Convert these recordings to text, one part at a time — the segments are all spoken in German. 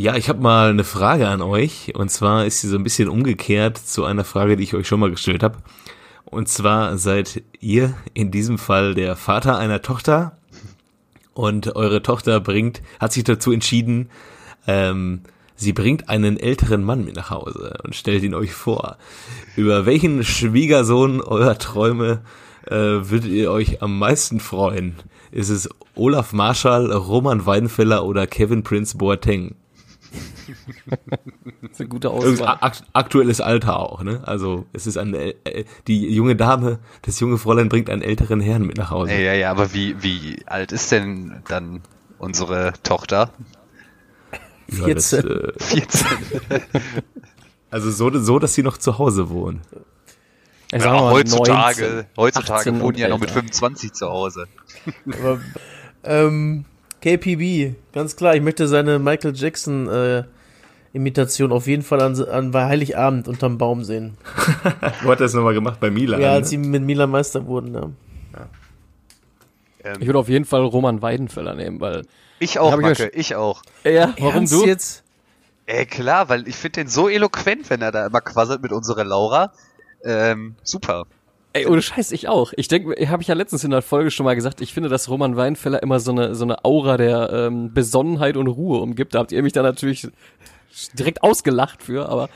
Ja, ich habe mal eine Frage an euch. Und zwar ist sie so ein bisschen umgekehrt zu einer Frage, die ich euch schon mal gestellt habe. Und zwar seid ihr in diesem Fall der Vater einer Tochter und eure Tochter bringt, hat sich dazu entschieden, ähm, sie bringt einen älteren Mann mit nach Hause und stellt ihn euch vor. Über welchen Schwiegersohn eurer Träume äh, würdet ihr euch am meisten freuen? Ist es Olaf Marschall, Roman Weidenfeller oder Kevin Prince Boateng? Das ist eine gute Auswahl. Akt, aktuelles Alter auch, ne? Also es ist eine äh, die junge Dame, das junge Fräulein bringt einen älteren Herrn mit nach Hause. Ja, ja, ja, aber wie, wie alt ist denn dann unsere Tochter? 14. Ja, das, äh, 14. also so, so, dass sie noch zu Hause wohnen. Ja, heutzutage, 19, heutzutage wohnen ja noch mit 25 zu Hause. Aber, ähm, KPB, ganz klar, ich möchte seine Michael Jackson äh, Imitation auf jeden Fall an, an Heiligabend unterm Baum sehen. Wo hat er das nochmal gemacht? Bei Milan? Ja, als ne? sie mit Milan Meister wurden, ja. ja. Ähm, ich würde auf jeden Fall Roman Weidenfeller nehmen, weil. Ich auch, Macke, ich, ich auch. Ja, warum Ernst du? jetzt? Äh, klar, weil ich finde den so eloquent, wenn er da immer quasselt mit unserer Laura. Ähm, super. Ey, ohne Scheiß, ich auch. Ich denke, habe ich ja letztens in der Folge schon mal gesagt, ich finde, dass Roman Weinfeller immer so eine, so eine Aura der ähm, Besonnenheit und Ruhe umgibt. Da habt ihr mich da natürlich direkt ausgelacht für, aber.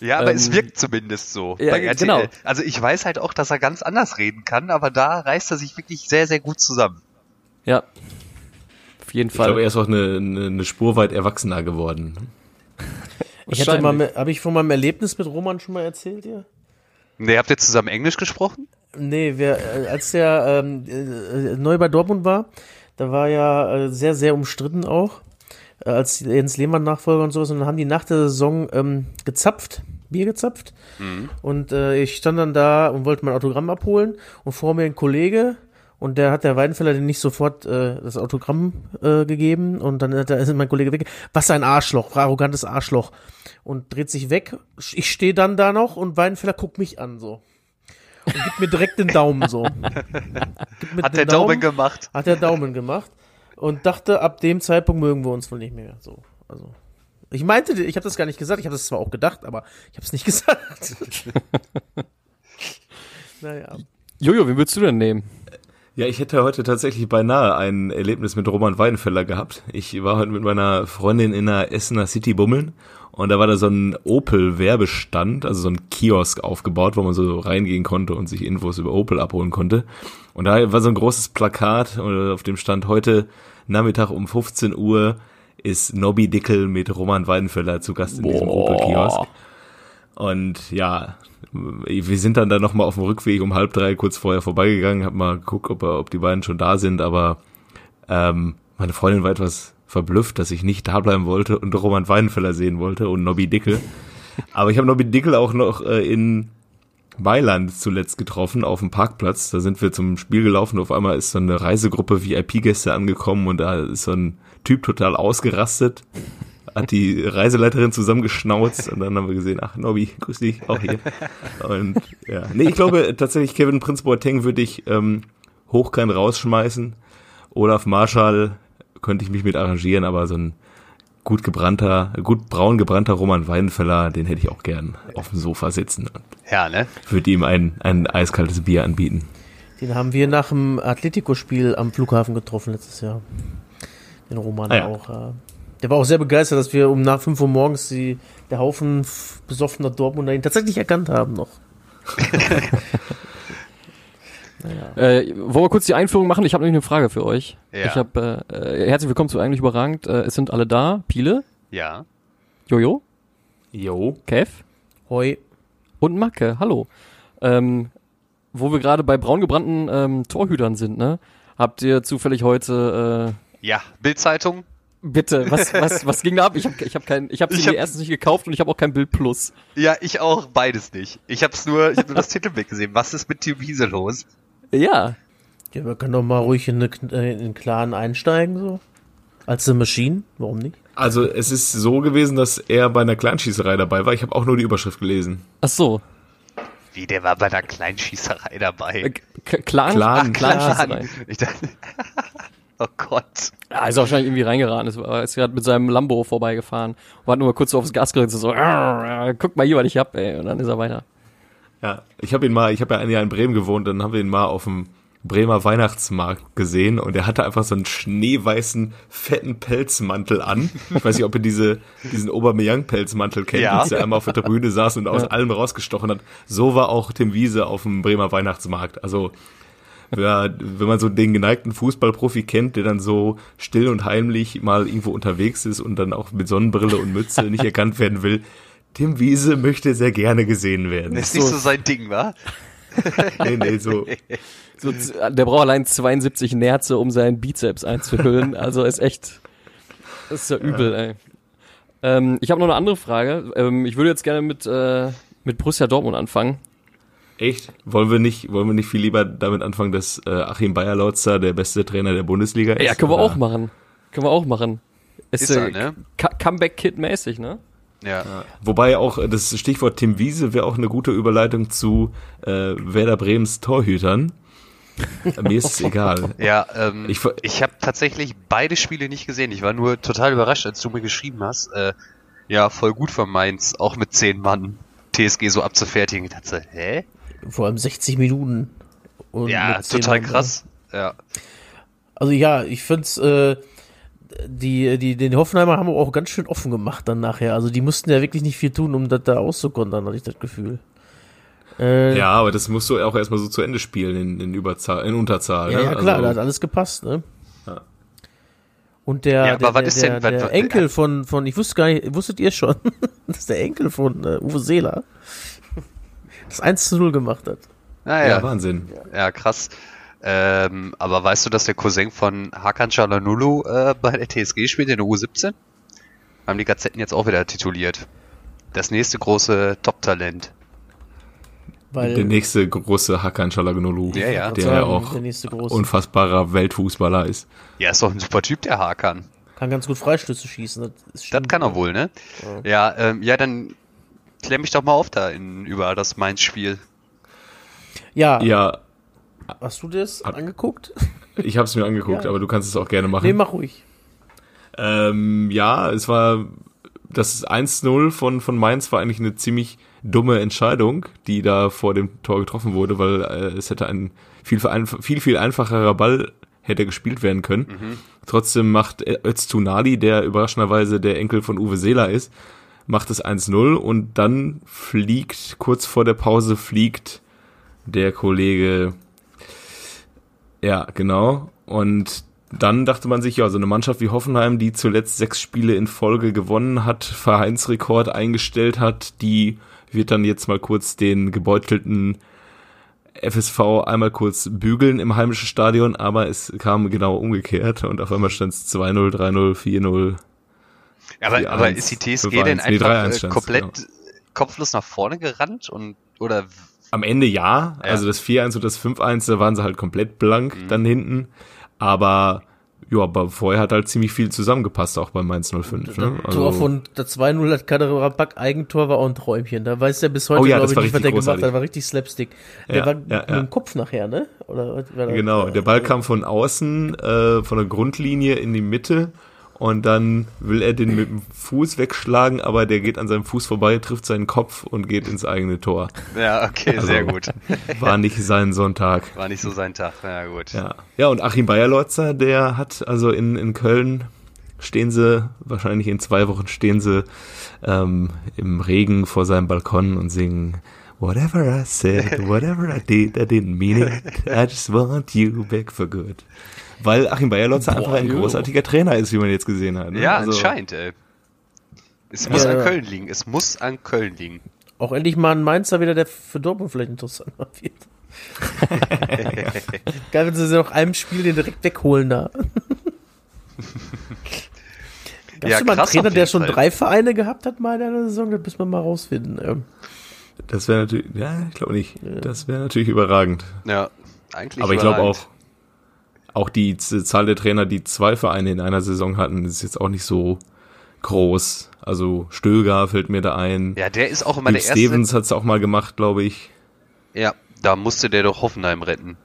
Ja, aber ähm, es wirkt zumindest so. Ja, genau. Also ich weiß halt auch, dass er ganz anders reden kann, aber da reißt er sich wirklich sehr, sehr gut zusammen. Ja. Auf jeden Fall. Ich glaube, er ist auch eine, eine, eine Spur weit erwachsener geworden. Ich hätte mal, habe ich von meinem Erlebnis mit Roman schon mal erzählt, ja? Nee, habt ihr zusammen Englisch gesprochen? Nee, wir, äh, als der ähm, äh, neu bei Dortmund war, da war ja äh, sehr, sehr umstritten auch, äh, als Jens Lehmann Nachfolger und sowas, und dann haben die nach der Saison ähm, gezapft, Bier gezapft. Mhm. Und äh, ich stand dann da und wollte mein Autogramm abholen und vor mir ein Kollege, und der hat der Weidenfeller den nicht sofort äh, das Autogramm äh, gegeben und dann hat er, mein Kollege weg. Was ein Arschloch, arrogantes Arschloch und dreht sich weg. Ich stehe dann da noch und Weidenfeller guckt mich an so. Und gibt mir direkt den Daumen so. Hat der Daumen, Daumen gemacht. Hat der Daumen gemacht. Und dachte, ab dem Zeitpunkt mögen wir uns wohl nicht mehr. So, also. Ich meinte, ich habe das gar nicht gesagt. Ich habe das zwar auch gedacht, aber ich habe es nicht gesagt. naja. Jojo, wen würdest du denn nehmen? Ja, ich hätte heute tatsächlich beinahe ein Erlebnis mit Roman Weidenfeller gehabt. Ich war heute mit meiner Freundin in einer Essener City bummeln und da war da so ein Opel-Werbestand, also so ein Kiosk aufgebaut, wo man so reingehen konnte und sich Infos über Opel abholen konnte. Und da war so ein großes Plakat, auf dem stand heute Nachmittag um 15 Uhr ist Nobby Dickel mit Roman Weidenfeller zu Gast in Boah. diesem Opel-Kiosk. Und ja, wir sind dann da nochmal auf dem Rückweg um halb drei kurz vorher vorbeigegangen, hab mal geguckt, ob, ob die beiden schon da sind, aber ähm, meine Freundin war etwas verblüfft, dass ich nicht da bleiben wollte und Roman Weidenfeller sehen wollte und Nobby Dickel. Aber ich habe Nobby Dickel auch noch äh, in Mailand zuletzt getroffen, auf dem Parkplatz. Da sind wir zum Spiel gelaufen. Auf einmal ist so eine Reisegruppe VIP-Gäste angekommen und da ist so ein Typ total ausgerastet, hat die Reiseleiterin zusammengeschnauzt und dann haben wir gesehen, ach Nobby, grüß dich, auch hier. Und ja, nee, ich glaube tatsächlich Kevin Prince Boateng würde ich ähm, hoch kein rausschmeißen. Olaf Marschall könnte ich mich mit arrangieren, aber so ein gut gebrannter, gut braun gebrannter Roman Weidenfeller, den hätte ich auch gern auf dem Sofa sitzen. Ja, ne? Würde ihm ein, ein eiskaltes Bier anbieten. Den haben wir nach dem Atletico-Spiel am Flughafen getroffen letztes Jahr. Den Roman ah, ja. auch. Der war auch sehr begeistert, dass wir um nach 5 Uhr morgens die, der Haufen besoffener Dortmunder ihn tatsächlich erkannt haben noch. Naja. Äh, wollen wir kurz die Einführung machen? Ich habe nämlich eine Frage für euch. Ja. Ich habe äh, äh, herzlich willkommen zu eigentlich überragend. Äh, es sind alle da. Pile. Ja. Jojo. Jo. Kev. Hoi. Und Macke. Hallo. Ähm, wo wir gerade bei braungebrannten ähm, Torhütern sind, ne? Habt ihr zufällig heute äh, Ja, Bildzeitung. Bitte, was, was, was ging da ab? Ich habe ich hab kein, ich habe sie hab, mir erstens nicht gekauft und ich habe auch kein Bild Plus. Ja, ich auch beides nicht. Ich habe nur, ich habe nur das Titelbild gesehen. Was ist mit Tim Wiese los? Ja. Ja, wir können doch mal ruhig in, eine, in einen Clan einsteigen, so. Als eine Maschine, warum nicht? Also es ist so gewesen, dass er bei einer Kleinschießerei dabei war. Ich habe auch nur die Überschrift gelesen. Ach so. Wie, der war bei einer Kleinschießerei dabei? Äh, K Clan? Clan, Ach, Clan. Clan. Ich dachte, Oh Gott. Ja, ist wahrscheinlich irgendwie reingeraten. Ist, ist gerade mit seinem Lambo vorbeigefahren und hat nur mal kurz so aufs Gas gedrückt, so, "Arr, guck mal hier, was ich hab, ey. Und dann ist er weiter. Ja, ich habe ihn mal, ich habe ja ein Jahr in Bremen gewohnt, dann haben wir ihn mal auf dem Bremer Weihnachtsmarkt gesehen und er hatte einfach so einen schneeweißen, fetten Pelzmantel an. Ich weiß nicht, ob ihr diese, diesen Aubameyang-Pelzmantel kennt, Ja. als der einmal auf der Tribüne saß und aus allem rausgestochen hat. So war auch Tim Wiese auf dem Bremer Weihnachtsmarkt. Also, wer, wenn man so den geneigten Fußballprofi kennt, der dann so still und heimlich mal irgendwo unterwegs ist und dann auch mit Sonnenbrille und Mütze nicht erkannt werden will, Tim Wiese möchte sehr gerne gesehen werden. Das ist nicht so sein Ding, wa? Nee, nee, so. So, der braucht allein 72 Nerze, um seinen Bizeps einzuhüllen. Also ist echt, das ist ja übel, ey. Ähm, ich habe noch eine andere Frage. Ähm, ich würde jetzt gerne mit, äh, mit Borussia Dortmund anfangen. Echt? Wollen wir nicht, wollen wir nicht viel lieber damit anfangen, dass äh, Achim Bayerlautzer der beste Trainer der Bundesliga ist? Ja, können wir Oder? auch machen. Können wir auch machen. Ist er, ne? Comeback-Kid-mäßig, ne? Ja. Wobei auch äh, das Stichwort Tim Wiese wäre auch eine gute Überleitung zu äh, Werder Bremens Torhütern. Äh, Mir ist es egal. Ja, ähm, Ich ich, habe tatsächlich beide Spiele nicht gesehen. Ich war nur total überrascht, als du mir geschrieben hast. Äh, ja, voll gut von Mainz, auch mit zehn Mann TSG so abzufertigen. Ich dachte, so, hä? Vor allem 60 Minuten. Und Ja, total Mann, krass. Ja. Also ja, ich find's, äh, die, die, den Hoffenheimer haben wir auch ganz schön offen gemacht dann nachher. Also die mussten ja wirklich nicht viel tun, um das da auszukontern, hatte ich das Gefühl. Äh, Ja, aber das musst du auch erstmal so zu Ende spielen in, in Überzahl, in Unterzahl. ja, ne? ja, klar, Also- da hat alles gepasst, ne? Ja. Und der, Ja, aber der, was ist der, denn- der, was- Enkel von, von, ich wusste gar nicht, wusstet ihr schon, dass der Enkel von äh, Uwe Seeler das 1 zu 0 gemacht hat. Naja, ja, ja, Wahnsinn. krass. Ähm, aber weißt du, dass der Cousin von Hakan Çalhanoğlu äh, bei der TSG spielt, in der U17? Haben die Gazetten jetzt auch wieder tituliert. Das nächste große Top-Talent. Weil, Der nächste große Hakan Çalhanoğlu, Ja, ja. der ja auch der nächste große. unfassbarer Weltfußballer ist. Ja, ist doch ein super Typ, der Hakan. kann ganz gut Freistöße schießen. Das, Das kann er wohl, ne? Ja, ähm, ja, dann klär mich doch mal auf da in, über das Mainz-Spiel. Ja, Ja, hast du das Hab- angeguckt? ich habe es mir angeguckt, Ja. aber du kannst es auch gerne machen. Nee, mach ruhig. Ähm, ja, es war das 1-0 von, von Mainz war eigentlich eine ziemlich dumme Entscheidung, die da vor dem Tor getroffen wurde, weil äh, es hätte ein viel, viel, viel einfacherer Ball hätte gespielt werden können. Trotzdem macht Öztunali, der überraschenderweise der Enkel von Uwe Seeler ist, macht es 1-0 und dann fliegt, kurz vor der Pause fliegt der Kollege, ja, genau, und dann dachte man sich, ja, so eine Mannschaft wie Hoffenheim, die zuletzt sechs Spiele in Folge gewonnen hat, Vereinsrekord eingestellt hat, die wird dann jetzt mal kurz den gebeutelten FSV einmal kurz bügeln im heimischen Stadion, aber es kam genau umgekehrt und auf einmal stand es 2-0, 3-0, 4-0. Aber, 4-1, aber ist die TSG 5-1, denn nee, einfach 3-1 äh, komplett kopflos nach vorne gerannt und oder Am Ende ja, Ja. also das 4-1 und das 5-1, da waren sie halt komplett blank Mhm. dann hinten, aber ja, aber vorher hat halt ziemlich viel zusammengepasst, auch bei Mainz 05. Ne? Tor von der 2-0 hat Kaderabak Eigentor war auch ein Träumchen. Da weiß er bis heute, Oh ja, glaube ich, nicht, was der gemacht hat. War richtig Slapstick. Der Ja, war ja, mit ja. dem Kopf nachher, ne? Oder? Genau, der Ball kam von außen, äh, von der Grundlinie in die Mitte und dann will er den mit dem Fuß wegschlagen, aber der geht an seinem Fuß vorbei, trifft seinen Kopf und geht ins eigene Tor. ja, okay, Also- sehr gut. War nicht sein Sonntag. War nicht so sein Tag. Na gut. Ja, ja und Achim Bayerlotzer, der hat also in, in Köln stehen sie, wahrscheinlich in zwei Wochen stehen sie ähm, im Regen vor seinem Balkon und singen Whatever I said, whatever I did, I didn't mean it. I just want you back for good. Weil Achim Bayerlotzer einfach ein jo. großartiger Trainer ist, wie man jetzt gesehen hat. ne? Ja, Also, anscheinend, ey. Es muss Ja, an ja. Köln liegen. Es muss an Köln liegen. Auch endlich mal ein Mainzer wieder, der für Dortmund vielleicht interessant wird. Geil, wenn sie sie nach einem Spiel den direkt wegholen da. Gab Ja, es mal einen Trainer, der schon Fall. drei Vereine gehabt hat mal in einer Saison? Das müssen wir mal rausfinden. Das wäre natürlich, ja, ich glaube nicht. Das wäre natürlich überragend. Ja, eigentlich. Aber ich glaube auch, auch die Zahl der Trainer, die zwei Vereine in einer Saison hatten, ist jetzt auch nicht so groß. Also Stöger fällt mir da ein. Ja, der ist auch immer Hugh der erste. Stevens hat es auch mal gemacht, glaube ich. Ja, da musste der doch Hoffenheim retten.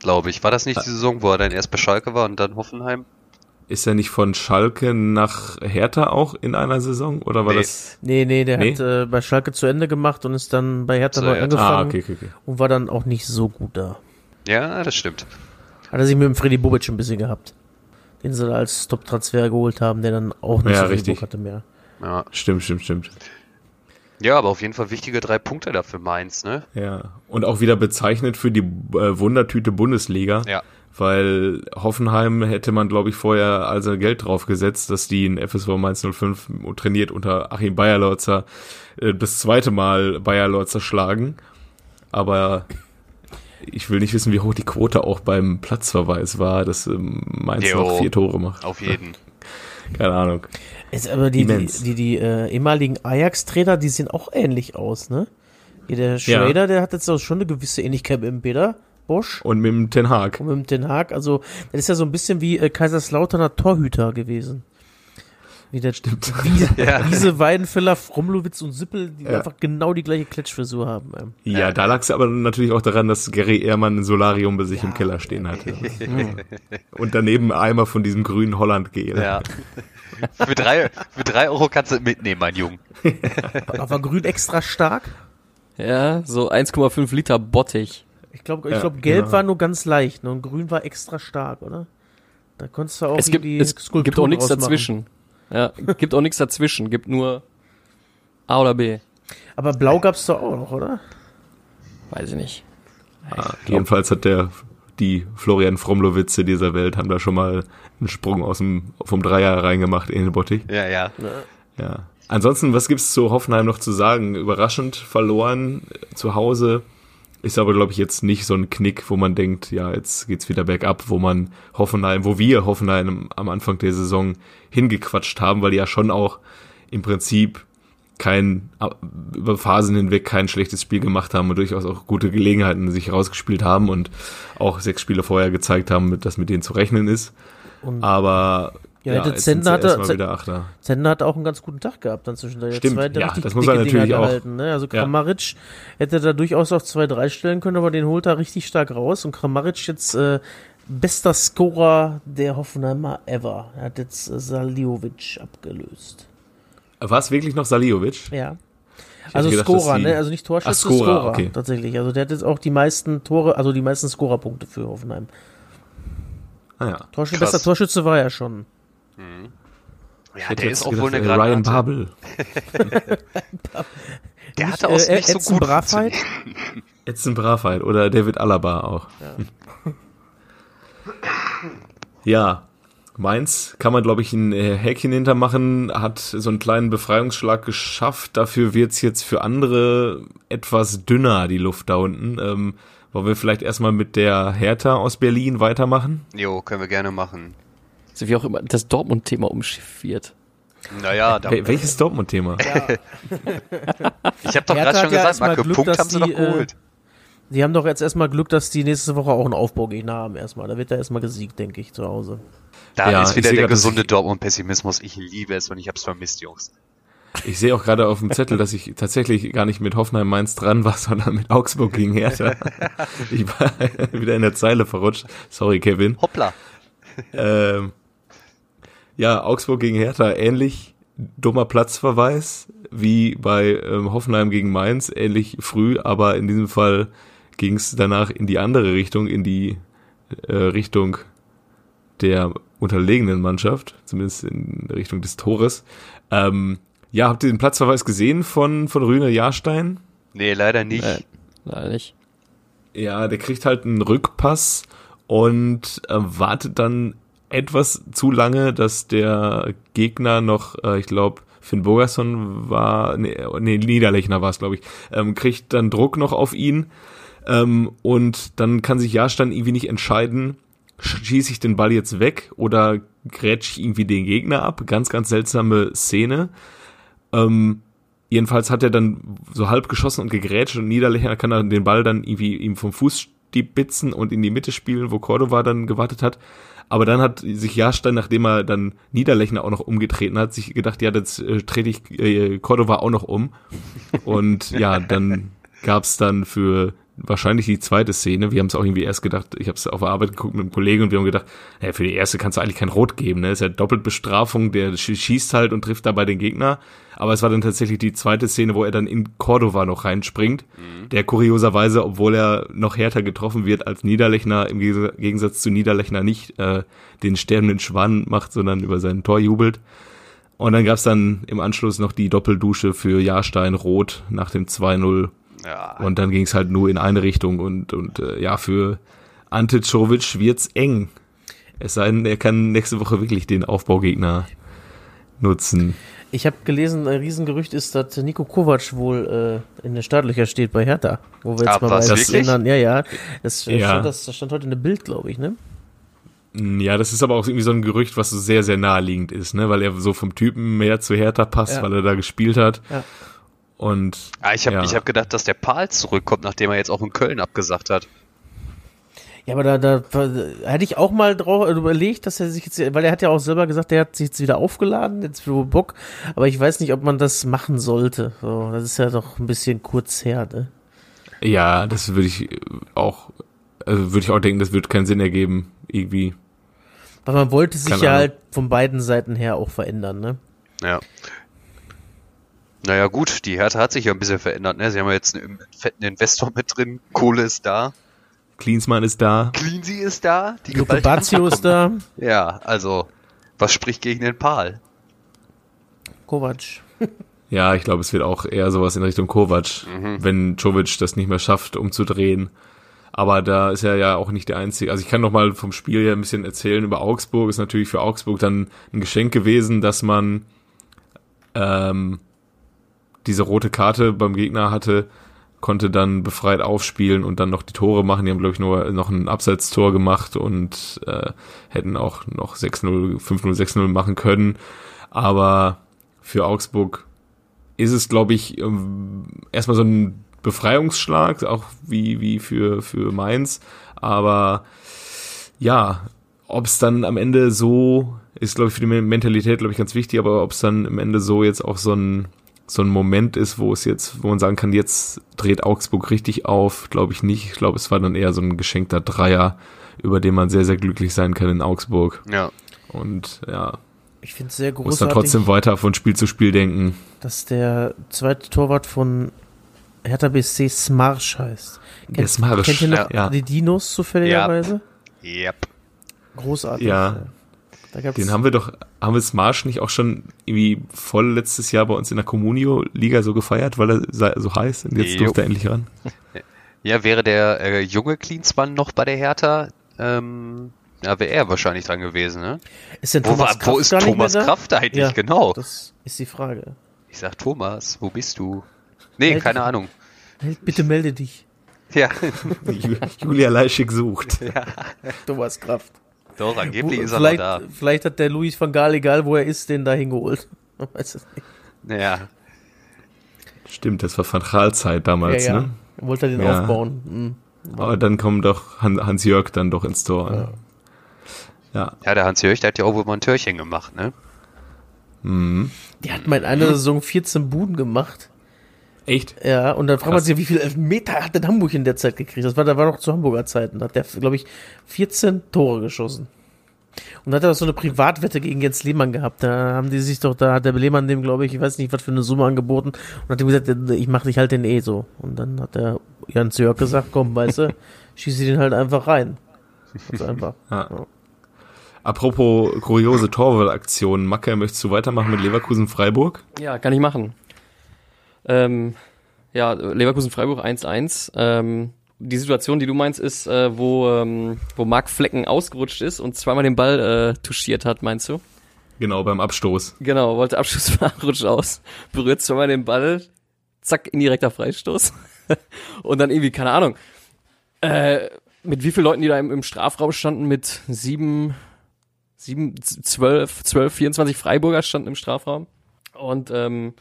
glaube ich. War das nicht die Saison, wo er dann erst bei Schalke war und dann Hoffenheim? Ist er nicht von Schalke nach Hertha auch in einer Saison? Oder war Nee. das. Nee, nee, der Nee? hat äh, bei Schalke zu Ende gemacht und ist dann bei Hertha Zu neu Hertha. angefangen Ah, okay, okay, okay. und war dann auch nicht so gut da. Ja, das stimmt. Hat er sich mit dem Freddy Bobic ein bisschen gehabt. Den sie da als Top-Transfer geholt haben, der dann auch nicht Ja, so viel richtig. Bock hatte mehr. Ja. Stimmt, stimmt, stimmt. ja, aber auf jeden Fall wichtige drei Punkte dafür Mainz, ne? Ja. Und auch wieder bezeichnet für die äh, Wundertüte Bundesliga. Ja. Weil Hoffenheim hätte man, glaube ich, vorher also Geld drauf gesetzt, dass die in FSV Mainz 05 trainiert unter Achim Bayerlotzer äh, das zweite Mal Bayerlotzer schlagen. Aber ich will nicht wissen, wie hoch die Quote auch beim Platzverweis war, dass ähm, Mainz Jo. noch vier Tore macht. Auf jeden. Keine Ahnung. Ist aber die, die, Immens. die, die äh, ehemaligen Ajax-Trainer, die sehen auch ähnlich aus, ne? Der Schrader, der hat jetzt auch schon eine gewisse Ähnlichkeit mit dem Peter Bosch Und mit dem Ten Hag. und mit dem Den Haag. Also, das ist ja so ein bisschen wie äh, Kaiserslauterner Torhüter gewesen. Wie der Stimmt. Wie, Ja. Diese Weidenfeller, Fromlowitz und Sippel, die Ja. einfach genau die gleiche Kletschfrisur haben. Ähm. Ja, da lag es aber natürlich auch daran, dass Gary Ehrmann ein Solarium bei sich im Keller stehen hatte. Und daneben Eimer von diesem grünen Holland-Gel. Ja. für, drei, für drei Euro kannst du mitnehmen, mein Junge. Aber grün extra stark. Ja, so 1,5 Liter Bottich. Ich glaube, ich Ja, glaub, gelb genau. war nur ganz leicht ne? und grün war extra stark, oder? Da konntest du auch Es gibt, die es Skulpturen gibt auch nichts draus machen. dazwischen. Ja, gibt auch nichts dazwischen. Gibt nur A oder B. Aber blau gab's doch auch noch, oder? Weiß ich nicht. Ah, jedenfalls hat der die Florian Fromlowitze dieser Welt haben da schon mal einen Sprung aus dem vom Dreier reingemacht in den Bottich. Ja, ja. Ja. Ansonsten, was gibt's zu Hoffenheim noch zu sagen? Überraschend verloren äh, zu Hause. Ist aber, glaube ich, jetzt nicht so ein Knick, wo man denkt, ja, jetzt geht's wieder bergab, wo man Hoffenheim, wo wir Hoffenheim am Anfang der Saison hingequatscht haben, weil die ja schon auch im Prinzip kein, über Phasen hinweg kein schlechtes Spiel gemacht haben und durchaus auch gute Gelegenheiten sich rausgespielt haben und auch sechs Spiele vorher gezeigt haben, dass mit denen zu rechnen ist. Und Aber Ja, ja, der Zender hatte- erstmal Z- wieder Achter. Sender hat auch einen ganz guten Tag gehabt dann zwischendurch. Stimmt, zwei ja, das muss er dicke Dinger natürlich auch. gehalten, ne? Also Ja. Kramaric hätte da durchaus auch 2-3 stellen können, aber den holt er richtig stark raus. Und Kramaric jetzt äh, bester Scorer der Hoffenheimer ever. Er hat jetzt äh, Saliovic abgelöst. War es wirklich noch Saliovic? Ja. Also gedacht, Scorer, ne? Also nicht Torschütze, Ach, Scorer, Scorer, okay. tatsächlich. Also der hat jetzt auch die meisten Tore, also die meisten Scorerpunkte für Hoffenheim. Ah ja. Torschütze, bester Torschütze war er schon. Ja, Ich hätte der jetzt ist auch gedacht, wohl eine äh, Ryan Granate. Babel. Der hatte Äh, auch nicht so Edson gut Bravheit? funktioniert. Edson Bravheit oder David Alaba auch. Ja. Mainz kann man, glaube ich, ein äh, Häkchen hintermachen, hat so einen kleinen Befreiungsschlag geschafft. Dafür wird's jetzt für andere etwas dünner, die Luft da unten. Ähm, wollen wir vielleicht erstmal mit der Hertha aus Berlin weitermachen? Jo, können wir gerne machen. So wie auch immer das Dortmund-Thema umschiffiert. Naja, da, Wel welches Dortmund-Thema? ich habe doch gerade schon ja gesagt, Marco, Glück, Punkt dass haben sie die, noch geholt. Die haben doch jetzt erstmal Glück, dass die nächste Woche auch einen Aufbaugegner haben erstmal. Da wird da erstmal gesiegt, denke ich, zu Hause. Da Ja, ist wieder der grad, gesunde Dortmund-Pessimismus. Ich liebe es und ich hab's vermisst, Jungs. Ich sehe auch gerade auf dem Zettel, dass ich tatsächlich gar nicht mit Hoffenheim Mainz dran war, sondern mit Augsburg gegen Hertha. Ich war wieder in der Zeile verrutscht. Sorry, Kevin. Hoppla. Ähm, ja, Augsburg gegen Hertha ähnlich dummer Platzverweis wie bei ähm, Hoffenheim gegen Mainz, ähnlich früh, aber in diesem Fall ging es danach in die andere Richtung, in die äh, Richtung der unterlegenen Mannschaft, zumindest in Richtung des Tores. Ähm, ja, habt ihr den Platzverweis gesehen von, von Rühne Jahrstein? Nee, leider nicht. Äh, leider nicht. Ja, der kriegt halt einen Rückpass und äh, wartet dann etwas zu lange, dass der Gegner noch, äh, ich glaube, Finn Bogerson war, nee, nee Niederlechner war es, glaube ich, ähm, kriegt dann Druck noch auf ihn ähm, und dann kann sich Jahrstein irgendwie nicht entscheiden, schieße ich den Ball jetzt weg oder grätsch ich irgendwie den Gegner ab. Ganz, ganz seltsame Szene. Ähm, jedenfalls hat er dann so halb geschossen und gegrätscht und Niederlechner kann dann den Ball dann irgendwie ihm vom Fuß stibitzen und in die Mitte spielen, wo Cordova dann gewartet hat. Aber dann hat sich Jahrstein, nachdem er dann Niederlechner auch noch umgetreten hat, sich gedacht, ja, jetzt äh, trete ich äh, Cordova auch noch um. Und ja, dann gab's dann für wahrscheinlich die zweite Szene. Wir haben es auch irgendwie erst gedacht, ich habe es auf der Arbeit geguckt mit einem Kollegen und wir haben gedacht, naja, für die erste kannst du eigentlich kein Rot geben, ne? Ist ja Doppelbestrafung, der schießt halt und trifft dabei den Gegner. Aber es war dann tatsächlich die zweite Szene, wo er dann in Cordova noch reinspringt, mhm. der kurioserweise, obwohl er noch härter getroffen wird als Niederlechner, im Gegensatz zu Niederlechner nicht äh, den sterbenden Schwan macht, sondern über sein Tor jubelt. Und dann gab's dann im Anschluss noch die Doppeldusche für Jahrstein Rot nach dem 2-0 ja. Und dann ging es halt nur in eine Richtung und, und äh, ja, für Ante Czovic wird's eng. Es sei denn, er kann nächste Woche wirklich den Aufbaugegner nutzen. Ich habe gelesen, ein Riesengerücht ist, dass Nico Kovac wohl äh, in den Startlöcher steht bei Hertha. Wo wir jetzt Ach, mal was, bei ändern. Ja, ja. Das, ja. Stand, das stand heute in der Bild, glaube ich, ne? Ja, das ist aber auch irgendwie so ein Gerücht, was so sehr, sehr naheliegend ist, ne? Weil er so vom Typen mehr zu Hertha passt, ja. weil er da gespielt hat. Ja. Und ah, ich habe ja. ich hab gedacht, dass der Pal zurückkommt, nachdem er jetzt auch in Köln abgesagt hat. Ja, aber da, da, da hätte ich auch mal drauf überlegt, dass er sich jetzt, weil er hat ja auch selber gesagt, er hat sich jetzt wieder aufgeladen, jetzt für Bock, aber ich weiß nicht, ob man das machen sollte. So, das ist ja doch ein bisschen kurz her, ne? Ja, das würde ich auch, also würde ich auch denken, das würde keinen Sinn ergeben, irgendwie. Weil man wollte sich Keine ja Ahnung. halt von beiden Seiten her auch verändern, ne? Ja. Naja gut, die Härte hat sich ja ein bisschen verändert. Ne? Sie haben ja jetzt einen fetten Investor mit drin, Kohle ist da. Klinsmann ist da. Cleansy ist da. Die Bazio ist da. Ja, also, was spricht gegen den Pal? Kovac. ja, ich glaube, es wird auch eher sowas in Richtung Kovac, mhm. wenn Jovic das nicht mehr schafft, umzudrehen. Aber da ist er ja auch nicht der Einzige. Also ich kann noch mal vom Spiel ja ein bisschen erzählen über Augsburg. Ist natürlich für Augsburg dann ein Geschenk gewesen, dass man ähm, diese rote Karte beim Gegner hatte, konnte dann befreit aufspielen und dann noch die Tore machen. Die haben, glaube ich, nur noch ein Abseitstor gemacht und äh, hätten auch noch 6-0, 5-0, 6-0 machen können. Aber für Augsburg ist es, glaube ich, ähm, erstmal so ein Befreiungsschlag, auch wie, wie für, für Mainz. Aber ja, ob es dann am Ende so ist, glaube ich, für die Mentalität, glaube ich, ganz wichtig, aber ob es dann am Ende so jetzt auch so ein so ein Moment ist, wo es jetzt, wo man sagen kann, jetzt dreht Augsburg richtig auf, glaube ich nicht. Ich glaube, es war dann eher so ein geschenkter Dreier, über den man sehr, sehr glücklich sein kann in Augsburg. Ja. Und ja. Ich finde es sehr großartig. Muss dann trotzdem weiter von Spiel zu Spiel denken. Dass der zweite Torwart von Hertha BSC Smarsch heißt. Kennt, der Smarsch. Kennt ihr noch ja. die Dinos zufälligerweise? Yep. Großartig. Ja. Den haben wir doch, haben wir Smarsch nicht auch schon irgendwie voll letztes Jahr bei uns in der Communio-Liga so gefeiert, weil er so heiß und jetzt jo. durfte er endlich ran. Ja, wäre der äh, junge Cleansmann noch bei der Hertha, ähm, ja, wäre er wahrscheinlich dran gewesen, ne? Ist denn Thomas wo, Kraft wo ist Thomas Kraft eigentlich, ja, genau? Das ist die Frage. Ich sag Thomas, wo bist du? Nee, Meld keine Ahnung. Bitte melde dich. Ja. Julia Leischig sucht. Ja. Thomas Kraft. Doch, angeblich wo, ist er vielleicht, da. Vielleicht hat der Luis van Gaal, egal wo er ist, den da hingeholt. Man weiß es nicht. Ja. Stimmt, das war Van Gaal-Zeit damals, ja, ja. ne? Wollte er den ja. aufbauen. Mhm. Aber dann kommt doch Hans-Jörg dann doch ins Tor. Ja. Ja, ja der Hans-Jörg, der hat ja auch wohl mal ein Türchen gemacht, ne? Mhm. Der hat mal in einer Saison 14 Buden gemacht. Echt? Ja, und dann fragt man sich, wie viele Elfmeter hat denn Hamburg in der Zeit gekriegt? Das war, da war noch zu Hamburger Zeiten. Da hat der, glaube ich, 14 Tore geschossen. Und da hat er so eine Privatwette gegen Jens Lehmann gehabt. Da haben die sich doch, da hat der Lehmann dem, glaube ich, ich weiß nicht, was für eine Summe angeboten und hat ihm gesagt, ich mach dich halt den eh so. Und dann hat der Jens Jörg gesagt, komm, weißt du, schieße den halt einfach rein. Ganz einfach. Ja. Ja. Apropos kuriose Torwallaktionen, Macke, möchtest du weitermachen mit Leverkusen-Freiburg? Ja, kann ich machen. Ähm, ja, Leverkusen-Freiburg 1-1. Ähm, die Situation, die du meinst, ist, äh, wo, ähm, wo Marc Flecken ausgerutscht ist und zweimal den Ball äh, touchiert hat, meinst du? Genau, beim Abstoß. Genau, wollte Abstoß rutscht aus, berührt zweimal den Ball, zack, indirekter Freistoß. und dann irgendwie, keine Ahnung, äh, mit wie vielen Leuten, die da im, im Strafraum standen, mit sieben, sieben, zwölf, zwölf, 24 Freiburger standen im Strafraum. Und ähm,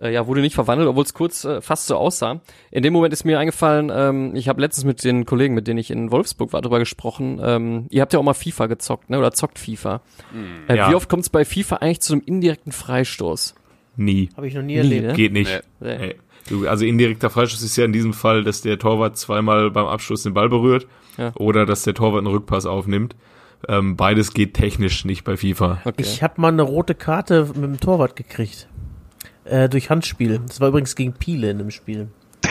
äh, ja, wurde nicht verwandelt, obwohl es kurz äh, fast so aussah. In dem Moment ist mir eingefallen, ähm, ich habe letztens mit den Kollegen, mit denen ich in Wolfsburg war, darüber gesprochen. Ähm, ihr habt ja auch mal FIFA gezockt, ne? Oder zockt FIFA. Mm, äh, ja. Wie oft kommt es bei FIFA eigentlich zu einem indirekten Freistoß? Nie. Habe ich noch nie Nie, erlebt. ne? Geht nicht. Nee. Nee. Also indirekter Freischuss ist ja in diesem Fall, dass der Torwart zweimal beim Abschluss den Ball berührt Ja. oder dass der Torwart einen Rückpass aufnimmt. Ähm, beides geht technisch nicht bei FIFA. Okay. Ich habe mal eine rote Karte mit dem Torwart gekriegt. Äh, durch Handspiel. Das war übrigens gegen Piele in dem Spiel.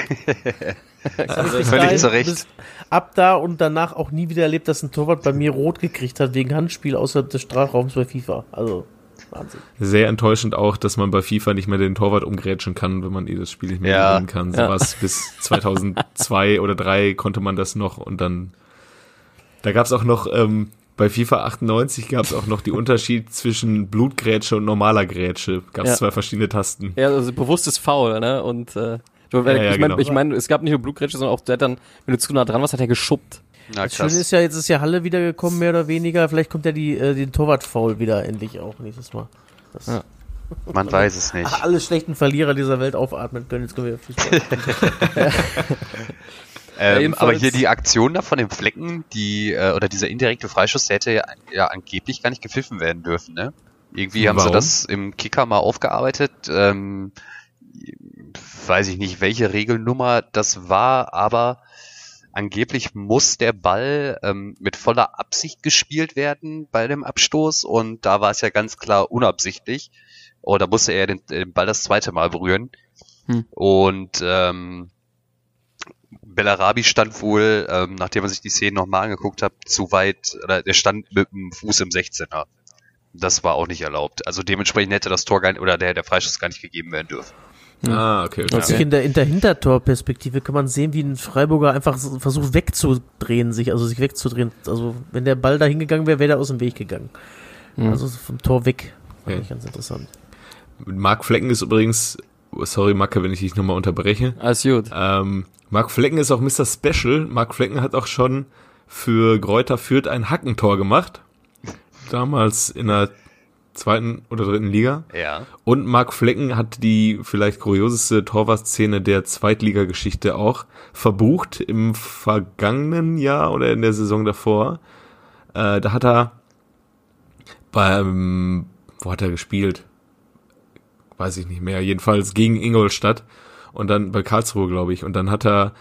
Bis Völlig dahin- zu Recht. Ab da und danach auch nie wieder erlebt, dass ein Torwart bei mir rot gekriegt hat wegen Handspiel außerhalb des Strafraums bei FIFA. Also, Wahnsinn. Sehr enttäuschend auch, dass man bei FIFA nicht mehr den Torwart umgrätschen kann, wenn man eh das Spiel nicht mehr Ja. gewinnen kann. So Ja. was bis 2002 oder 3 konnte man das noch und dann da gab's auch noch ähm, bei FIFA 98 gab's auch noch die Unterschied zwischen Blutgrätsche und normaler Grätsche. Gab's Ja. zwei verschiedene Tasten. Ja, also bewusstes Foul, ne? Und äh, du, Ja, ja, ich meine, genau. ich mein, es gab nicht nur Blutgrätsche, sondern auch der hat dann, wenn du zu nah dran warst, hat er geschubbt. Na Das Schöne krass. ist ja, jetzt ist ja Halle wiedergekommen, mehr oder weniger. Vielleicht kommt ja die, äh, den Torwart-Foul wieder endlich auch nächstes Mal. Das Ja. Man weiß es nicht. Ach, alle schlechten Verlierer dieser Welt aufatmen können. Jetzt können wir Fußball. Ähm, aber hier die Aktion da von dem Flecken, die, äh, oder dieser indirekte Freischuss, der hätte ja, ja angeblich gar nicht gepfiffen werden dürfen, ne? Irgendwie haben sie Warum? das im Kicker mal aufgearbeitet. Ähm, weiß ich nicht, welche Regelnummer das war, aber angeblich muss der Ball ähm, mit voller Absicht gespielt werden bei dem Abstoß und da war es ja ganz klar unabsichtlich. Oder musste er den, den Ball das zweite Mal berühren. Hm. Und ähm, Bellarabi stand wohl, ähm, nachdem man sich die Szene nochmal angeguckt hat, zu weit, oder der stand mit dem Fuß im 16er. Das war auch nicht erlaubt. Also dementsprechend hätte das Tor gar nicht, oder der, der Freischuss gar nicht gegeben werden dürfen. Ah, okay. okay. In der, in der Hintertorperspektive kann man sehen, wie ein Freiburger einfach so versucht wegzudrehen, sich, also sich wegzudrehen. Also wenn der Ball da hingegangen wäre, wäre der aus dem Weg gegangen. Mhm. Also vom Tor weg. Fand Okay. ich ganz interessant. Marc Flecken ist übrigens, sorry Macke, wenn ich dich nochmal unterbreche. Alles gut. Ähm, Marc Flecken ist auch Mr. Special. Marc Flecken hat auch schon für Gräuter Fürth ein Hackentor gemacht. Damals in der zweiten oder dritten Liga. Ja. Und Marc Flecken hat die vielleicht kurioseste Torwartszene der Zweitligageschichte auch verbucht im vergangenen Jahr oder in der Saison davor. Äh, da hat er beim, wo hat er gespielt? Weiß ich nicht mehr. Jedenfalls gegen Ingolstadt und dann bei Karlsruhe, glaube ich. Und dann hat er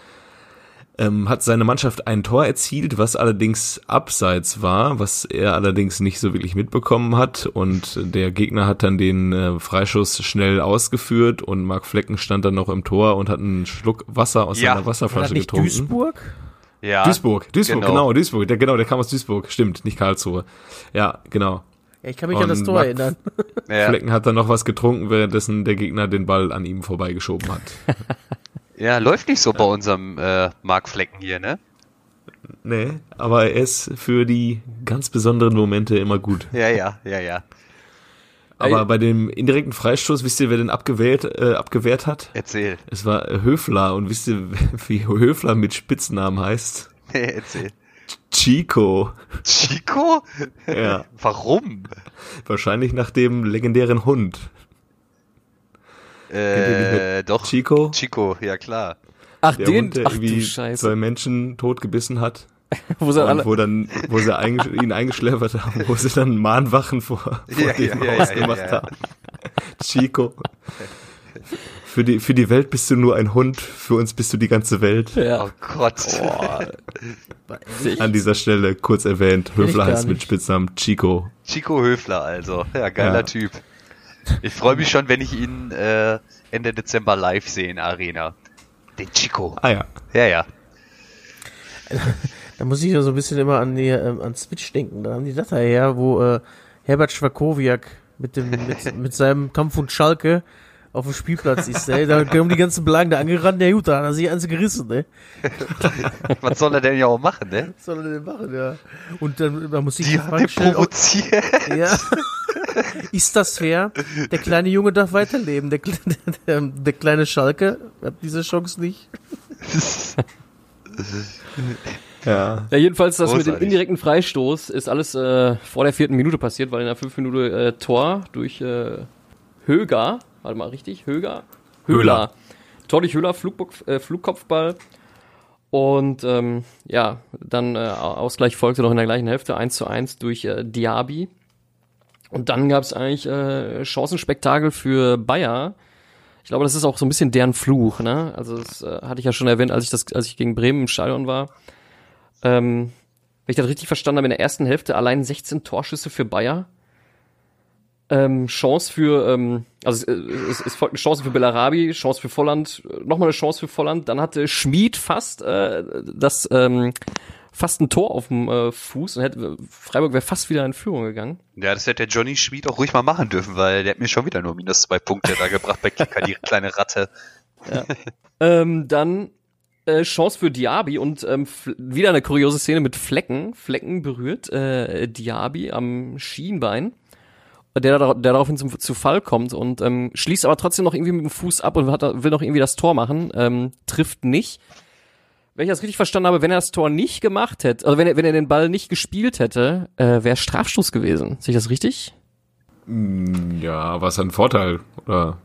ähm, hat seine Mannschaft ein Tor erzielt, was allerdings abseits war, was er allerdings nicht so wirklich mitbekommen hat. Und der Gegner hat dann den äh, Freischuss schnell ausgeführt und Marc Flecken stand dann noch im Tor und hat einen Schluck Wasser aus Ja. seiner Wasserflasche nicht getrunken. Duisburg? Ja. Duisburg, Duisburg, Genau. genau, Duisburg, der, genau, der kam aus Duisburg, stimmt, nicht Karlsruhe. Ja, genau. Ja, ich kann mich an das Und Tor Marc- erinnern. Ja. Flecken hat dann noch was getrunken, währenddessen der Gegner den Ball an ihm vorbeigeschoben hat. ja, läuft nicht so bei unserem äh, Mark Flecken hier, ne? nee, aber er ist für die ganz besonderen Momente immer gut. Ja, ja, ja, ja. Aber bei dem indirekten Freistoß, wisst ihr, wer den abgewählt, äh, abgewehrt hat? Erzähl. Es war Höfler und wisst ihr, wie Höfler mit Spitznamen heißt? Erzähl. Chico. Chico? Ja, Warum? wahrscheinlich nach dem legendären Hund. Äh, doch. Chico, Chico, ja klar. Ach, der den, Hund, der ach du irgendwie Scheiße. zwei Menschen tot gebissen hat. Wo sind Und alle, wo dann, wo sie eingesch ihn eingeschläfert haben, wo sie dann Mahnwachen vor, vor Ja, dem ja, Haus ja, gemacht ja. haben. Chico. Für die, für die Welt bist du nur ein Hund, für uns bist du die ganze Welt. ja. Oh Gott. An dieser Stelle kurz erwähnt, Höfler heißt mit. Spitznamen Chico. Chico Höfler also. Ja, geiler Ja. Typ. Ich freue mich schon, wenn ich ihn äh, Ende Dezember live sehe in der Arena. Den Chico. Ah ja. Ja, ja. Da muss ich ja so ein bisschen immer an, die, ähm, an Switch denken. Da haben die das her, wo äh, Herbert Schwakowiak mit, dem, mit, mit seinem Kampf und Schalke auf dem Spielplatz ist. Ey. Da kommen die ganzen Blagen da angerannt. Ja gut, da hat er sich eins gerissen. Ne? Was soll er denn ja auch machen, ne? Was soll er denn machen? Ja. Und dann da muss ich Die Frage ob, ja. ist das fair? Der kleine Junge darf weiterleben. Der, der, der kleine Schalke hat diese Chance nicht. Ja. Ja, jedenfalls das mit dem Großartig. indirekten Freistoß ist alles äh, vor der vierten Minute passiert, weil in der fünften Minute äh, Tor durch äh, Höger, warte mal richtig, Höger? Höhler. Tor durch Höhler, Flugbock, äh, Flugkopfball. Und ähm, ja, dann äh, Ausgleich folgte noch in der gleichen Hälfte, 1 zu 1 durch äh, Diaby. Und dann gab es eigentlich äh, Chancenspektakel für Bayer. Ich glaube, das ist auch so ein bisschen deren Fluch, ne? Also das äh, hatte ich ja schon erwähnt, als ich das, als ich gegen Bremen im Stadion war. Ähm, wenn ich das richtig verstanden habe, in der ersten Hälfte allein 16 Torschüsse für Bayer. Ähm, Chance für, ähm, also es, es, es folgt eine Chance für Bellarabi, Chance für Volland, nochmal eine Chance für Volland. Dann hatte Schmid fast äh, das ähm, fast ein Tor auf dem äh, Fuß und hätte Freiburg wäre fast wieder in Führung gegangen. Ja, das hätte der Johnny Schmid auch ruhig mal machen dürfen, weil der hat mir schon wieder nur minus zwei Punkte da gebracht bei Kicker, die kleine Ratte. Ja. ähm, dann äh, Chance für Diaby und ähm, wieder eine kuriose Szene mit Flecken. Flecken berührt äh, Diaby am Schienbein der, der daraufhin zum, zu Fall kommt und ähm, schließt aber trotzdem noch irgendwie mit dem Fuß ab und hat, will noch irgendwie das Tor machen, ähm, trifft nicht. Wenn ich das richtig verstanden habe, wenn er das Tor nicht gemacht hätte, also wenn er, wenn er den Ball nicht gespielt hätte, äh, wäre Strafstoß gewesen. Sehe ich das richtig? Mm, ja, was ein Vorteil, oder?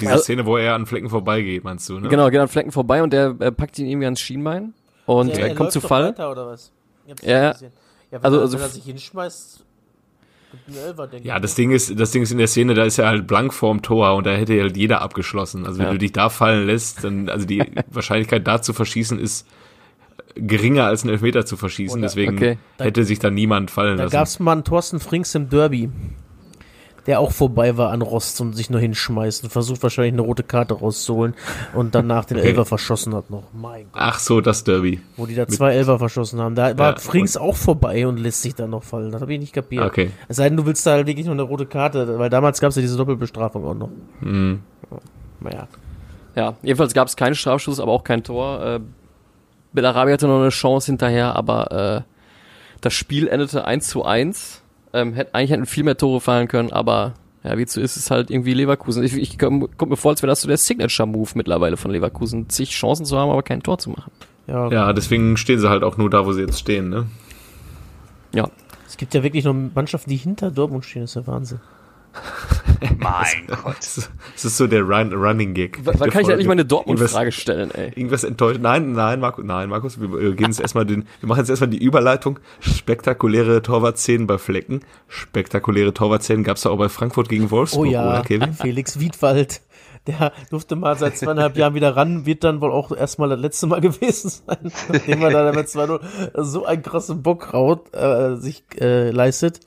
Diese also, Szene, wo er an Flecken vorbeigeht, meinst du, ne? Genau, geht an Flecken vorbei und der äh, packt ihn irgendwie ans Schienbein und der, er kommt zu Fall. Weiter, oder was? Ja, ja, also, also, wenn er sich hinschmeißt, ja, das Ding ist, das Ding ist in der Szene, da ist er halt blank vorm Tor und da hätte halt jeder abgeschlossen. Also wenn ja. du dich da fallen lässt, dann, also die Wahrscheinlichkeit da zu verschießen ist geringer als einen Elfmeter zu verschießen, Oder, deswegen okay. hätte sich da niemand fallen da lassen. Da gab's mal einen Thorsten Frings im Derby der auch vorbei war an Rost und sich nur hinschmeißt und versucht wahrscheinlich eine rote Karte rauszuholen und danach den okay. Elfer verschossen hat noch. Mein Gott. Ach so, das Derby. Wo die da zwei Elfer verschossen haben. Da war ja, Frings auch vorbei und lässt sich dann noch fallen. Das habe ich nicht kapiert. Okay. Es sei denn, du willst da halt wirklich nur eine rote Karte, weil damals gab es ja diese Doppelbestrafung auch noch. Mhm. Naja. Ja, jedenfalls gab es keinen Strafschuss, aber auch kein Tor. Äh, Bellarabi hatte noch eine Chance hinterher, aber äh, das Spiel endete 1 zu 1 ähm, hätte, eigentlich hätten viel mehr Tore fallen können, aber ja, wie zu ist es halt irgendwie Leverkusen. Ich, ich komme komm mir vor, als wäre das so der Signature-Move mittlerweile von Leverkusen, zig Chancen zu haben, aber kein Tor zu machen. Ja. ja, deswegen stehen sie halt auch nur da, wo sie jetzt stehen, ne? Ja. Es gibt ja wirklich noch Mannschaften, die hinter Dortmund stehen, das ist ja Wahnsinn. mein Gott. Das ist so der Run Running Gig. Wann kann ich endlich meine Dortmund-Frage stellen, ey? Irgendwas enttäuscht. Nein, nein, Markus, nein, Markus, wir gehen jetzt erstmal den, wir machen jetzt erstmal die Überleitung. Spektakuläre Torwartszenen bei Flecken. Spektakuläre Torwartszenen gab es ja auch bei Frankfurt gegen Wolfsburg, oh ja, oder Kevin? Felix Wiedwald. Der durfte mal seit zweieinhalb Jahren wieder ran, wird dann wohl auch erstmal das letzte Mal gewesen sein, nachdem er da mit 2 so einen krassen Bockraut äh, sich äh, leistet.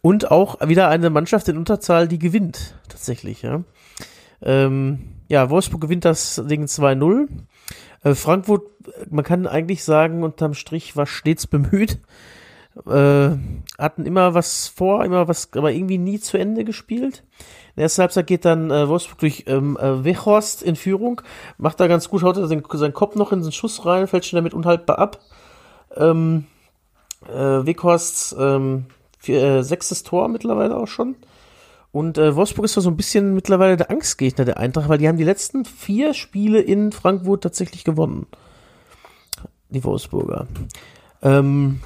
Und auch wieder eine Mannschaft in Unterzahl, die gewinnt, tatsächlich, ja. Ähm, ja, Wolfsburg gewinnt das Ding 2-0. Äh, Frankfurt, man kann eigentlich sagen, unterm Strich war stets bemüht. Äh, hatten immer was vor, immer was, aber irgendwie nie zu Ende gespielt. In der ersten Halbzeit geht dann äh, Wolfsburg durch ähm, äh, Wechhorst in Führung, macht da ganz gut, haut er seinen, seinen Kopf noch in den Schuss rein, fällt schon damit unhaltbar ab. Ähm, äh, Weghorst ähm, äh, sechstes Tor mittlerweile auch schon. Und äh, Wolfsburg ist so ein bisschen mittlerweile der Angstgegner der Eintracht, weil die haben die letzten vier Spiele in Frankfurt tatsächlich gewonnen. Die Wolfsburger. Ähm,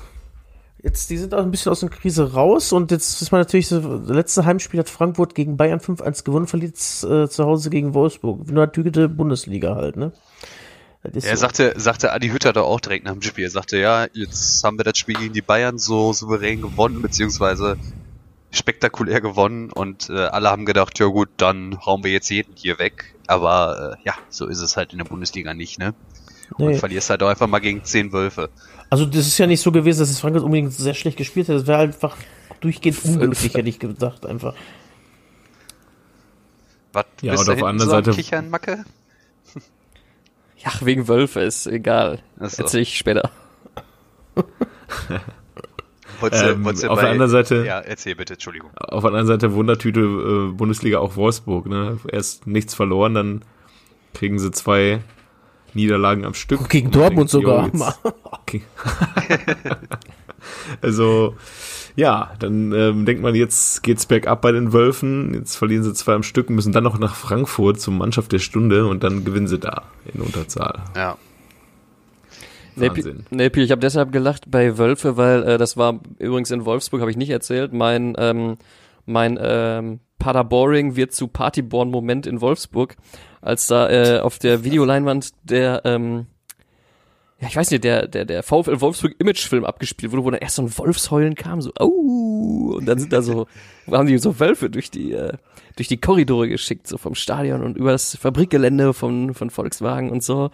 jetzt, die sind auch ein bisschen aus der Krise raus und jetzt ist man natürlich das letzte Heimspiel hat Frankfurt gegen Bayern 5-1 gewonnen, verliert äh, zu Hause gegen Wolfsburg. Nur Tügete Bundesliga halt, ne? Er so. sagte, sagte Adi Hütter da auch direkt nach dem Spiel. Er sagte, ja, jetzt haben wir das Spiel gegen die Bayern so souverän gewonnen, beziehungsweise spektakulär gewonnen und äh, alle haben gedacht, ja gut, dann hauen wir jetzt jeden hier weg. Aber äh, ja, so ist es halt in der Bundesliga nicht, ne? Und nee. verlierst halt auch einfach mal gegen zehn Wölfe. Also das ist ja nicht so gewesen, dass es Frankreich unbedingt sehr schlecht gespielt hat. Das wäre einfach durchgehend unglücklich, hätte ich gedacht, einfach. Was, ja, bist und auf der anderen so Seite Kichern, Macke? Ja, wegen Wölfe ist egal. So. Erzähl ich später. ähm, auf bei, der anderen Seite. Ja, erzähl bitte, Entschuldigung. Auf der anderen Seite Wundertüte äh, Bundesliga auch Wolfsburg, ne? Erst nichts verloren, dann kriegen sie zwei Niederlagen am Stück. Gegen Dortmund denkt, sogar. Okay. also, ja, dann ähm, denkt man, jetzt geht's bergab bei den Wölfen. Jetzt verlieren sie zwei am Stück, müssen dann noch nach Frankfurt zur Mannschaft der Stunde und dann gewinnen sie da in Unterzahl. Ja. Wahnsinn. Nee, ich habe deshalb gelacht bei Wölfe, weil äh, das war übrigens in Wolfsburg, habe ich nicht erzählt. Mein ähm, mein ähm, Paderboring wird zu Partyborn-Moment in Wolfsburg, als da äh, auf der Videoleinwand der ähm, ja, ich weiß nicht, der, der, der VfL Wolfsburg Imagefilm abgespielt wurde, wo dann erst so ein Wolfsheulen kam, so, au, und dann sind da so, haben die so Wölfe durch die, äh, durch die Korridore geschickt, so vom Stadion und übers Fabrikgelände von, von Volkswagen und so.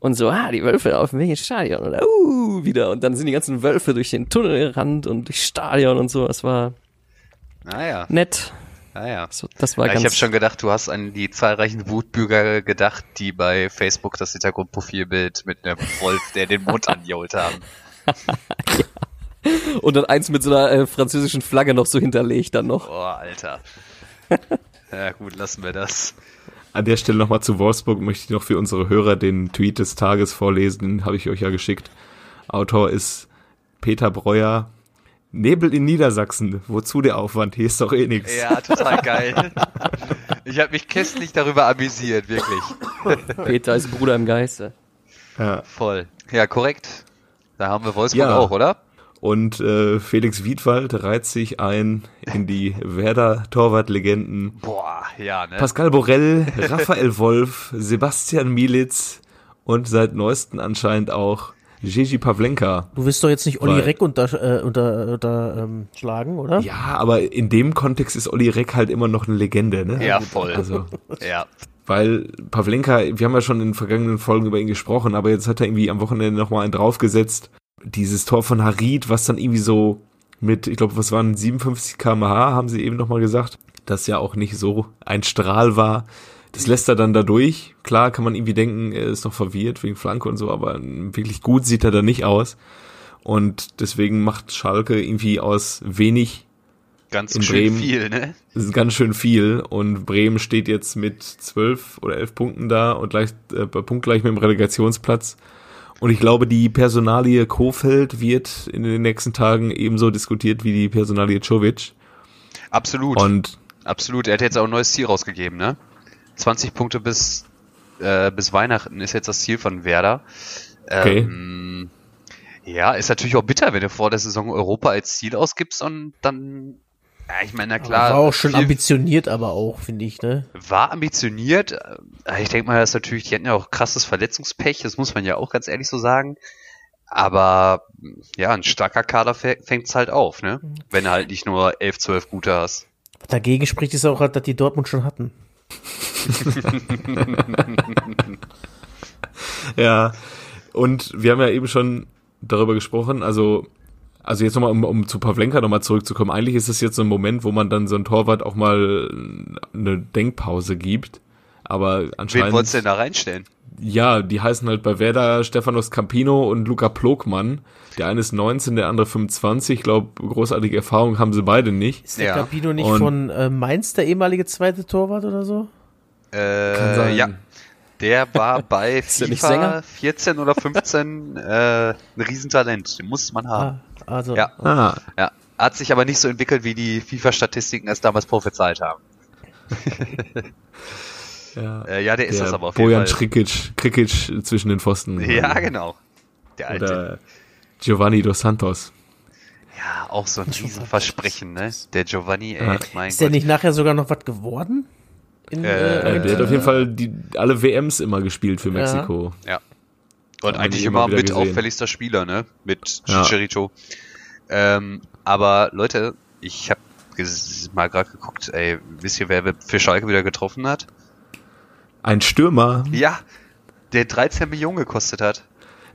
Und so, ah, die Wölfe auf dem Weg ins Stadion und uh, wieder. Und dann sind die ganzen Wölfe durch den Tunnel gerannt und durchs Stadion und so. Das war Naja, nett. Naja. So, das war Ja, ganz. ich habe schon gedacht, du hast an die zahlreichen Wutbürger gedacht, die bei Facebook das Hintergrundprofilbild mit einem Wolf, der den Mund angeholt haben. und dann eins mit so einer äh, französischen Flagge noch so hinterlegt dann noch. Boah, Alter. Ja gut, lassen wir das. An der Stelle nochmal zu Wolfsburg möchte ich noch für unsere Hörer den Tweet des Tages vorlesen, den habe ich euch ja geschickt. Autor ist Peter Breuer. Nebel in Niedersachsen, wozu der Aufwand? Hier ist doch eh nix. Ja, total geil. Ich habe mich köstlich darüber amüsiert, wirklich. Peter ist Bruder im Geiste. Ja. Voll. Ja, korrekt. Da haben wir Wolfsburg Ja. auch, oder? Und äh, Felix Wiedwald reiht sich ein in die Werder-Torwart-Legenden. Boah, ja, ne? Pascal Borel, Raphael Wolf, Sebastian Mielitz und seit neuesten anscheinend auch Gigi Pavlenka. Du willst doch jetzt nicht Olli Reck unter, äh, unter, unter ähm, schlagen, oder? Ja, aber in dem Kontext ist Olli Reck halt immer noch eine Legende, ne? Ja, voll. Also, Ja. weil Pavlenka, wir haben ja schon in den vergangenen Folgen über ihn gesprochen, aber jetzt hat er irgendwie am Wochenende nochmal einen draufgesetzt. Dieses Tor von Harid, was dann irgendwie so mit, ich glaube, was waren 57 kmh, haben sie eben nochmal gesagt, das ja auch nicht so ein Strahl war. Das lässt er dann da durch. Klar kann man irgendwie denken, er ist noch verwirrt wegen Flanke und so, aber wirklich gut sieht er da nicht aus. Und deswegen macht Schalke irgendwie aus wenig Ganz In schön Bremen. viel, ne? das ist ganz schön viel und Bremen steht jetzt mit zwölf oder elf Punkten da und gleich, äh, punktgleich mit dem Relegationsplatz. Und ich glaube, die Personalie Kofeld wird in den nächsten Tagen ebenso diskutiert wie die Personalie Czovic. Absolut. Und Absolut. Er hat jetzt auch ein neues Ziel rausgegeben, ne? 20 Punkte bis, äh, bis Weihnachten ist jetzt das Ziel von Werder. Okay. Ähm, ja, ist natürlich auch bitter, wenn du vor der Saison Europa als Ziel ausgibst und dann, ja, ich meine, na klar. war auch schon viel- ambitioniert, aber auch, finde ich, ne? war ambitioniert. Äh, Ich denke mal, das ist natürlich, die hatten ja auch krasses Verletzungspech, das muss man ja auch ganz ehrlich so sagen. Aber ja, ein starker Kader fängt es halt auf, ne? Wenn du halt nicht nur 11, 12 gute hast. Dagegen spricht es auch, dass die Dortmund schon hatten. ja, und wir haben ja eben schon darüber gesprochen, also also jetzt nochmal, um, um zu Pavlenka nochmal zurückzukommen, eigentlich ist es jetzt so ein Moment, wo man dann so ein Torwart auch mal eine Denkpause gibt. Aber Wen anscheinend. wolltest du denn da reinstellen? Ja, die heißen halt bei Werder Stefanos Campino und Luca Plogmann. Der eine ist 19, der andere 25. Ich glaube, großartige Erfahrung haben sie beide nicht. Ist der Ja. Capino nicht Und- von äh, Mainz der ehemalige zweite Torwart oder so? Äh, sein. ja. Der war bei FIFA Sänger? 14 oder 15 äh, ein Riesentalent. Den muss man haben. Ah, also. Ja. Ah, Ja. Hat sich aber nicht so entwickelt, wie die FIFA-Statistiken es damals prophezeit haben. ja. Äh, ja, der ist der das aber auf jeden Bojan Fall. Krikic, Krikic zwischen den Pfosten. Ja, genau. Der alte. Oder Giovanni dos Santos. Ja, auch so ein Riesenversprechen, ne? Der Giovanni, ey, Ja. mein Ist der Gott. nicht nachher sogar noch was geworden? In, Äh, Äh, der hat auf jeden Fall die, alle WMs immer gespielt für Mexiko. Ja. Und Haben eigentlich immer immer mit gesehen. auffälligster Spieler, ne? Mit Ja. Chicharito. Ähm, aber Leute, ich habe mal gerade geguckt, ey, wisst ihr, wer für Schalke wieder getroffen hat? Ein Stürmer, Ja, der 13 Millionen gekostet hat.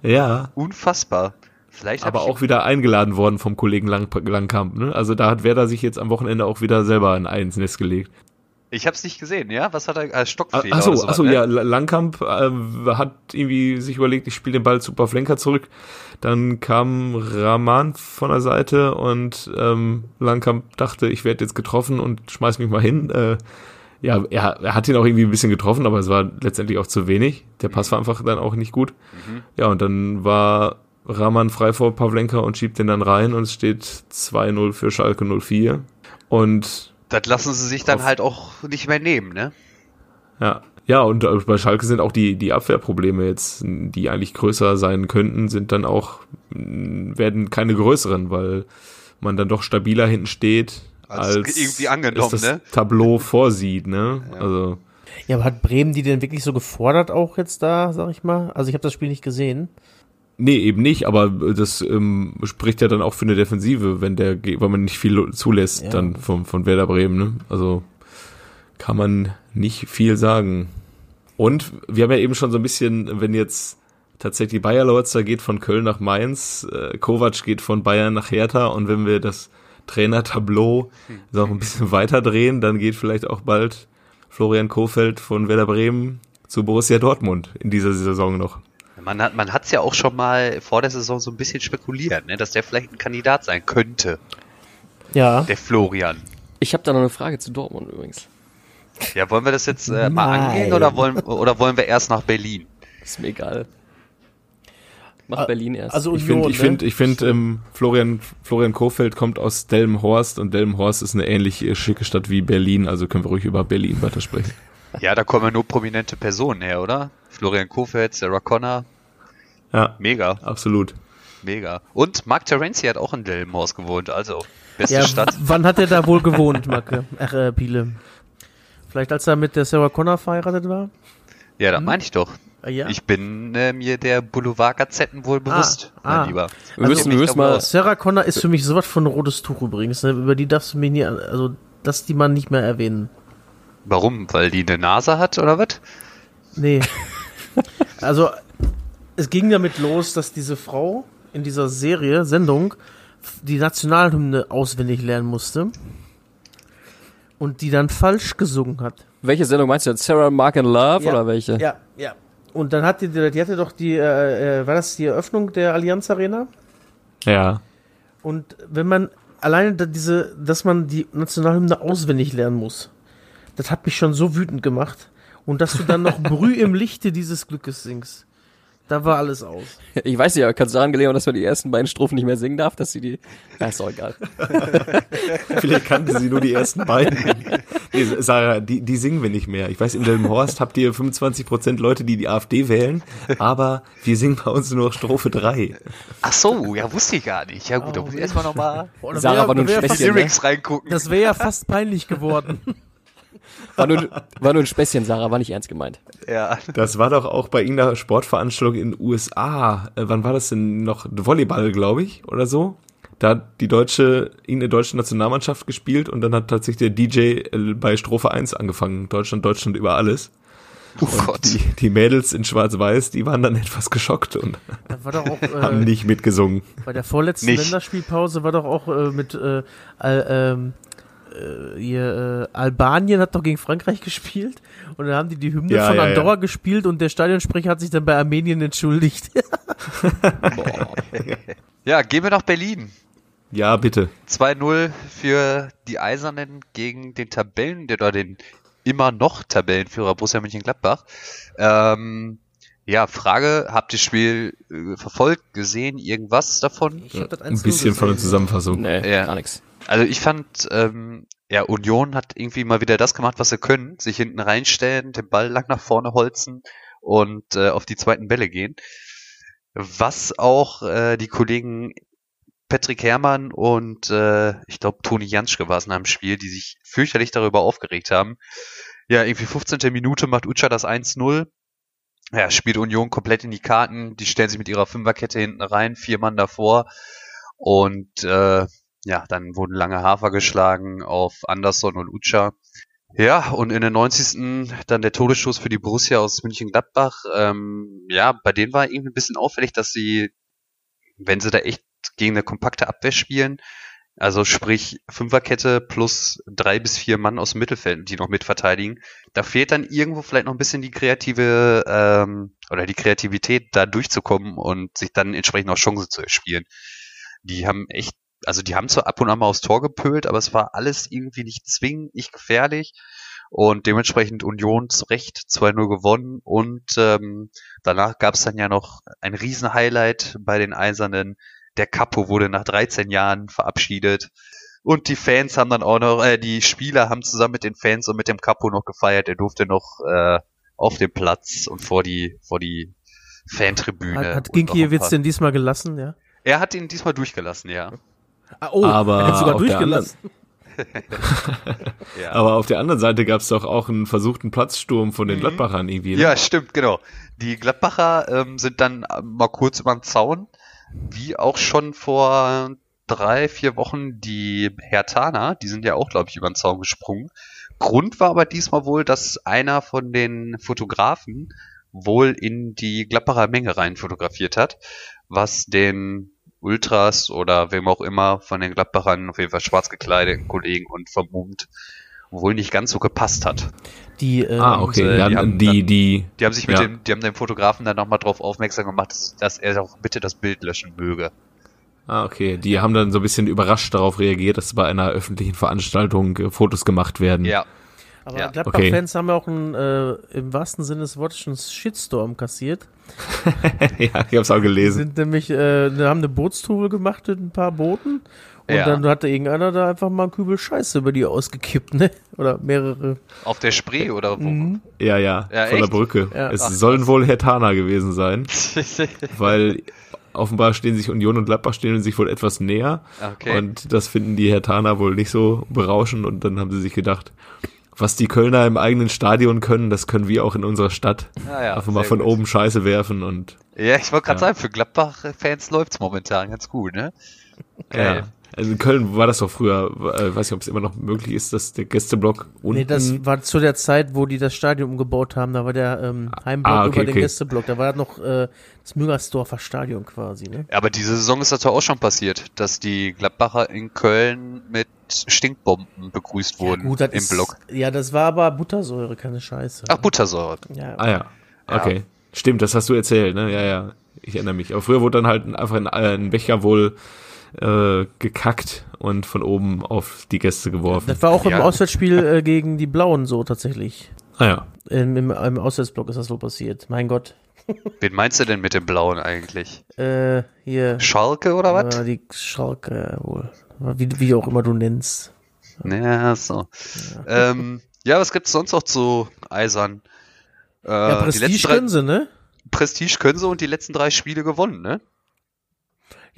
ja, Unfassbar. Vielleicht aber auch wieder eingeladen worden vom Kollegen Lang, Langkamp. Ne? Also da hat Werder sich jetzt am Wochenende auch wieder selber ein Ei ins Nest gelegt. Ich hab's nicht gesehen, ja? Was hat er als Ah, Stockfehler Achso, oder so, achso, ne? ja, La- Langkamp äh, hat irgendwie sich überlegt, ich spiele den Ball zu Pavlenka zurück. Dann kam Rahman von der Seite und ähm, Langkamp dachte, ich werde jetzt getroffen und schmeiß mich mal hin. Äh, ja, er, er hat ihn auch irgendwie ein bisschen getroffen, aber es war letztendlich auch zu wenig. Der Pass war einfach dann auch nicht gut. Ja, und dann war Rahman frei vor Pavlenka und schiebt den dann rein und es steht 2-0 für Schalke 04. Und Das lassen sie sich dann halt auch nicht mehr nehmen, ne? Ja, ja, und äh, bei Schalke sind auch die, die Abwehrprobleme jetzt, die eigentlich größer sein könnten, sind dann auch, werden keine größeren, weil man dann doch stabiler hinten steht, Als als, irgendwie angenommen, das ne? Tableau vorsieht, ne? Ja. Also, Ja, aber hat Bremen die denn wirklich so gefordert auch jetzt da, sag ich mal? Also ich habe das Spiel nicht gesehen. Nee, eben nicht, aber das ähm, spricht ja dann auch für eine Defensive, wenn der, weil man nicht viel zulässt Ja. dann von, von Werder Bremen, ne? Also kann man nicht viel sagen. Und wir haben ja eben schon so ein bisschen, wenn jetzt tatsächlich Bayer Lorzer geht von Köln nach Mainz, äh, Kovac geht von Bayern nach Hertha und wenn wir das Trainertableau so ein bisschen weiter drehen, dann geht vielleicht auch bald Florian Kofeld von Werder Bremen zu Borussia Dortmund in dieser Saison noch. Man hat man hat's ja auch schon mal vor der Saison so ein bisschen spekuliert, ne, dass der vielleicht ein Kandidat sein könnte, Ja. der Florian. Ich habe da noch eine Frage zu Dortmund übrigens. Ja, wollen wir das jetzt äh, mal Nein. angehen oder wollen oder wollen wir erst nach Berlin? Ist mir egal. Mach Ah, Berlin erst. Also Ich finde, ich ne? finde, ich finde, ähm, Florian, Florian Kofeld kommt aus Delmenhorst und Delmenhorst ist eine ähnlich äh, schicke Stadt wie Berlin, also können wir ruhig über Berlin weitersprechen. Ja, da kommen ja nur prominente Personen her, oder? Florian Kofeld, Sarah Connor, Ja, mega, absolut. mega. Und Mark Terenzi hat auch in Delmenhorst gewohnt, also beste ja, Stadt. wann hat er da wohl gewohnt, Macke? Ach, äh, Biele. Vielleicht als er mit der Sarah Connor verheiratet war? Ja, das meine ich doch. Ah, ja. Ich bin äh, mir der Boulevard-Gazetten wohl bewusst, ah. mein Lieber. wir müssen, wir müssen mal, Sarah Connor ist für mich sowas von rotes Tuch übrigens. Ne? Über die darfst du mich nie, also das die man nicht mehr erwähnen. Warum? Weil die eine Nase hat oder was? Nee. also es ging damit los, dass diese Frau in dieser Serie, Sendung, die Nationalhymne auswendig lernen musste. Und die dann falsch gesungen hat. welche Sendung meinst du jetzt? Sarah Mark and Love Ja. oder welche? Ja, ja. Und dann hat die, die hatte doch die, äh, äh, war das die Eröffnung der Allianz Arena? Ja. Und wenn man alleine diese, dass man die Nationalhymne auswendig lernen muss, das hat mich schon so wütend gemacht. Und dass du dann noch Brüh im Lichte dieses Glückes singst. Da war alles aus. Ich weiß nicht, aber kann es daran gelegen, haben, dass man die ersten beiden Strophen nicht mehr singen darf, dass sie die. Ja, ist doch egal. Vielleicht kannte sie nur die ersten beiden. Nee, Sarah, die, die singen wir nicht mehr. Ich weiß, in Delmenhorst habt ihr 25% Leute, die die AfD wählen, aber wir singen bei uns nur noch Strophe 3. Ach so, ja, wusste ich gar nicht. Ja gut, da muss ich erstmal nochmal Sarah wär- war fast- Späßchen, ne? Lyrics reingucken. Das wäre ja fast peinlich geworden. War nur, war nur ein Späßchen, Sarah, war nicht ernst gemeint. Ja. Das war doch auch bei irgendeiner Sportveranstaltung in den USA. Äh, wann war das denn noch? Volleyball, glaube ich, oder so. Da hat die deutsche, irgendeine deutsche Nationalmannschaft gespielt und dann hat tatsächlich der DJ äh, bei Strophe 1 angefangen. Deutschland, Deutschland über alles. Oh Gott. Die, die Mädels in Schwarz-Weiß, die waren dann etwas geschockt und Das war doch auch haben äh, nicht mitgesungen. bei der vorletzten Nicht. Länderspielpause war doch auch äh, mit äh, Al, ähm, äh, hier, äh, Albanien hat doch gegen Frankreich gespielt und dann haben die die Hymne Ja, von ja, ja. Andorra gespielt und der Stadionsprecher hat sich dann bei Armenien entschuldigt. Ja, gehen wir nach Berlin. Ja, bitte. 2-0 für die Eisernen gegen den Tabellen, oder den immer noch Tabellenführer Borussia Mönchengladbach. Ähm, ja, Frage, habt ihr das Spiel äh, verfolgt, gesehen, irgendwas davon? Ich hab das Ein 1-0 bisschen von der gesehen. Zusammenfassung. Nee, Ja. gar nichts. Also ich fand, ähm, ja, Union hat irgendwie mal wieder das gemacht, was sie können. Sich hinten reinstellen, den Ball lang nach vorne holzen und äh, auf die zweiten Bälle gehen. Was auch äh, die Kollegen Patrick Herrmann und äh, ich glaube Toni Janschke war es nach dem Spiel, die sich fürchterlich darüber aufgeregt haben. Ja, irgendwie 15. Minute macht Ucha das 1-0. Ja, spielt Union komplett in die Karten. Die stellen sich mit ihrer Fünferkette hinten rein, vier Mann davor. Und äh, ja, dann wurden lange Hafer geschlagen auf Anderson und Ucha. Ja, und in der 90. dann der Todesstoß für die Borussia aus München-Gladbach. Ähm, ja, bei denen war irgendwie ein bisschen auffällig, dass sie, wenn sie da echt gegen eine kompakte Abwehr spielen, also sprich Fünferkette plus drei bis vier Mann aus dem Mittelfeld, die noch mitverteidigen, da fehlt dann irgendwo vielleicht noch ein bisschen die kreative ähm, oder die Kreativität, da durchzukommen und sich dann entsprechend auch Chancen zu erspielen. Die haben echt also die haben zwar ab und an mal aufs Tor gepölt, aber es war alles irgendwie nicht zwingend, nicht gefährlich. Und dementsprechend Union zu Recht 2-0 gewonnen. Und ähm, danach gab es dann ja noch ein Riesen-Highlight bei den Eisernen. Der Capo wurde nach 13 Jahren verabschiedet. Und die Fans haben dann auch noch, äh, die Spieler haben zusammen mit den Fans und mit dem Capo noch gefeiert. Er durfte noch äh, auf dem Platz und vor die, vor die Fantribüne. Hat, hat Ginkiewicz denn diesmal gelassen, ja? Er hat ihn diesmal durchgelassen, ja. Ah, oh, Aber er hat sogar auf der durchgelassen. Ja. Aber auf der anderen Seite gab es doch auch einen versuchten Platzsturm von den Gladbachern irgendwie. Ne? Ja, stimmt, genau. Die Gladbacher ähm, sind dann äh, mal kurz über den Zaun, wie auch schon vor drei, vier Wochen die Hertaner, die sind ja auch, glaube ich, über den Zaun gesprungen. Grund war aber diesmal wohl, dass einer von den Fotografen wohl in die Gladbacher Menge rein fotografiert hat, was den Ultras oder wem auch immer von den Gladbachern, auf jeden Fall schwarz gekleideten Kollegen und vermummt, wohl nicht ganz so gepasst hat. Die, ähm, Ah, okay. äh, ja, die haben die, dann- die, Die haben sich mit Ja. dem, die haben den Fotografen dann nochmal drauf aufmerksam gemacht, dass, dass er doch bitte das Bild löschen möge. ah, okay. Die haben dann so ein bisschen überrascht darauf reagiert, dass bei einer öffentlichen Veranstaltung äh, Fotos gemacht werden. Ja, Aber Ja. Gladbach-Fans haben ja auch einen, äh, im wahrsten Sinne des Wortes einen Shitstorm kassiert. ja, ich hab's auch gelesen. sind nämlich, äh, die haben eine Bootstour gemacht mit ein paar Booten. Und Ja. dann hatte irgendeiner da einfach mal einen Kübel Scheiße über die ausgekippt, ne? Oder mehrere. auf der Spree oder wo? Mhm. Ja, ja, Ja, von der echt? Brücke. Ja. Es Ach, sollen wohl Hertaner gewesen sein, weil offenbar stehen sich Union und Gladbach stehen sich wohl etwas näher. Okay. Und das finden die Hertaner wohl nicht so berauschend und dann haben sie sich gedacht, was die Kölner im eigenen Stadion können, das können wir auch in unserer Stadt. Ah ja, Einfach mal von gut. oben Scheiße werfen und Ja, ich wollte gerade Ja. sagen, für Gladbach-Fans läuft's momentan ganz gut, ne? Geil. ja. Also in Köln war das doch früher, äh, weiß nicht, ob es immer noch möglich ist, dass der Gästeblock unten Nee, das war zu der Zeit, wo die das Stadion umgebaut haben. Da war der ähm, Heimblock Ah, okay, über den okay. Gästeblock. Da war noch äh, das Müngersdorfer Stadion quasi, ne? Aber diese Saison ist das doch auch schon passiert, dass die Gladbacher in Köln mit Stinkbomben begrüßt wurden das im ist, Block. Ja, das war aber Buttersäure, keine Scheiße. Ach, Buttersäure. Ja, Ah ja, okay. Stimmt, das hast du erzählt, ne? Ja, ja. Ich erinnere mich. Aber früher wurde dann halt einfach ein, äh, ein Becher wohl äh, gekackt und von oben auf die Gäste geworfen. Das war auch im Ja. Auswärtsspiel äh, gegen die Blauen so tatsächlich. Ah ja. Im, im, Im Auswärtsblock ist das wohl passiert. Mein Gott. Wen meinst du denn mit dem Blauen eigentlich? Äh, hier. Schalke oder was? Äh, die Schalke wohl. Wie, wie auch immer du nennst. Ja, so. Ja, ähm, ja was gibt's sonst noch zu Eisern? Äh, ja, die Prestige letzten drei, können sie, ne? Prestige können sie und die letzten drei Spiele gewonnen, ne?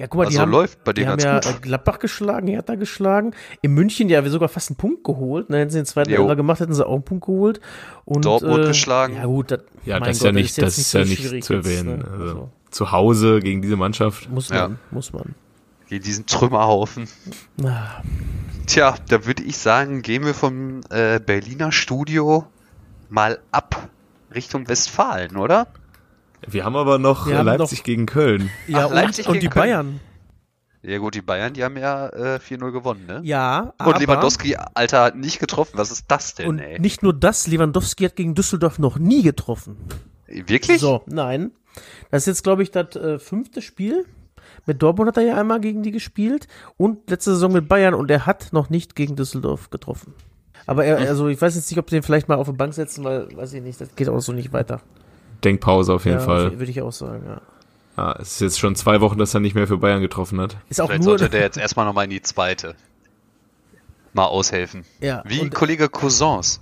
Ja, guck mal, die Also haben, läuft bei die denen haben ganz ja gut. äh, Gladbach geschlagen, Hertha geschlagen. In München ja sogar fast einen Punkt geholt. Ne, hätten sie den zweiten. Elfer gemacht, hätten sie auch einen Punkt geholt. Und, Dortmut geschlagen. Ja gut, das, Ja, mein das ist Gott, ja nicht, jetzt das ist ja so nicht schwierig zu jetzt, erwähnen. ne? Also, Also, zu Hause gegen diese Mannschaft. muss Ja. man, muss man. Gegen diesen Trümmerhaufen. Ah, Tja, da würde ich sagen, gehen wir vom äh, Berliner Studio mal ab Richtung Westfalen, oder? Wir haben aber noch haben Leipzig noch- gegen Köln. Ja, Ach, Leipzig und, und die gegen Köln. Bayern. Ja gut, die Bayern, die haben ja äh, 4-0 gewonnen, ne? Ja, aber Und Lewandowski, Alter, hat nicht getroffen. Was ist das denn, und ey? nicht nur das, Lewandowski hat gegen Düsseldorf noch nie getroffen. Wirklich? So, nein. Das ist jetzt, glaube ich, das äh, fünfte Spiel. Mit Dortmund hat er ja einmal gegen die gespielt und letzte Saison mit Bayern und er hat noch nicht gegen Düsseldorf getroffen. Aber er, also ich weiß jetzt nicht, ob sie den vielleicht mal auf die Bank setzen, weil, weiß ich nicht, das geht auch so nicht weiter. Denkpause auf jeden ja, Fall. Würde ich auch sagen, ja. Ah, es ist jetzt schon zwei Wochen, dass er nicht mehr für Bayern getroffen hat. Ist auch Vielleicht nur. sollte der jetzt erstmal nochmal in die zweite mal aushelfen. ja, Wie und, Kollege Cousins.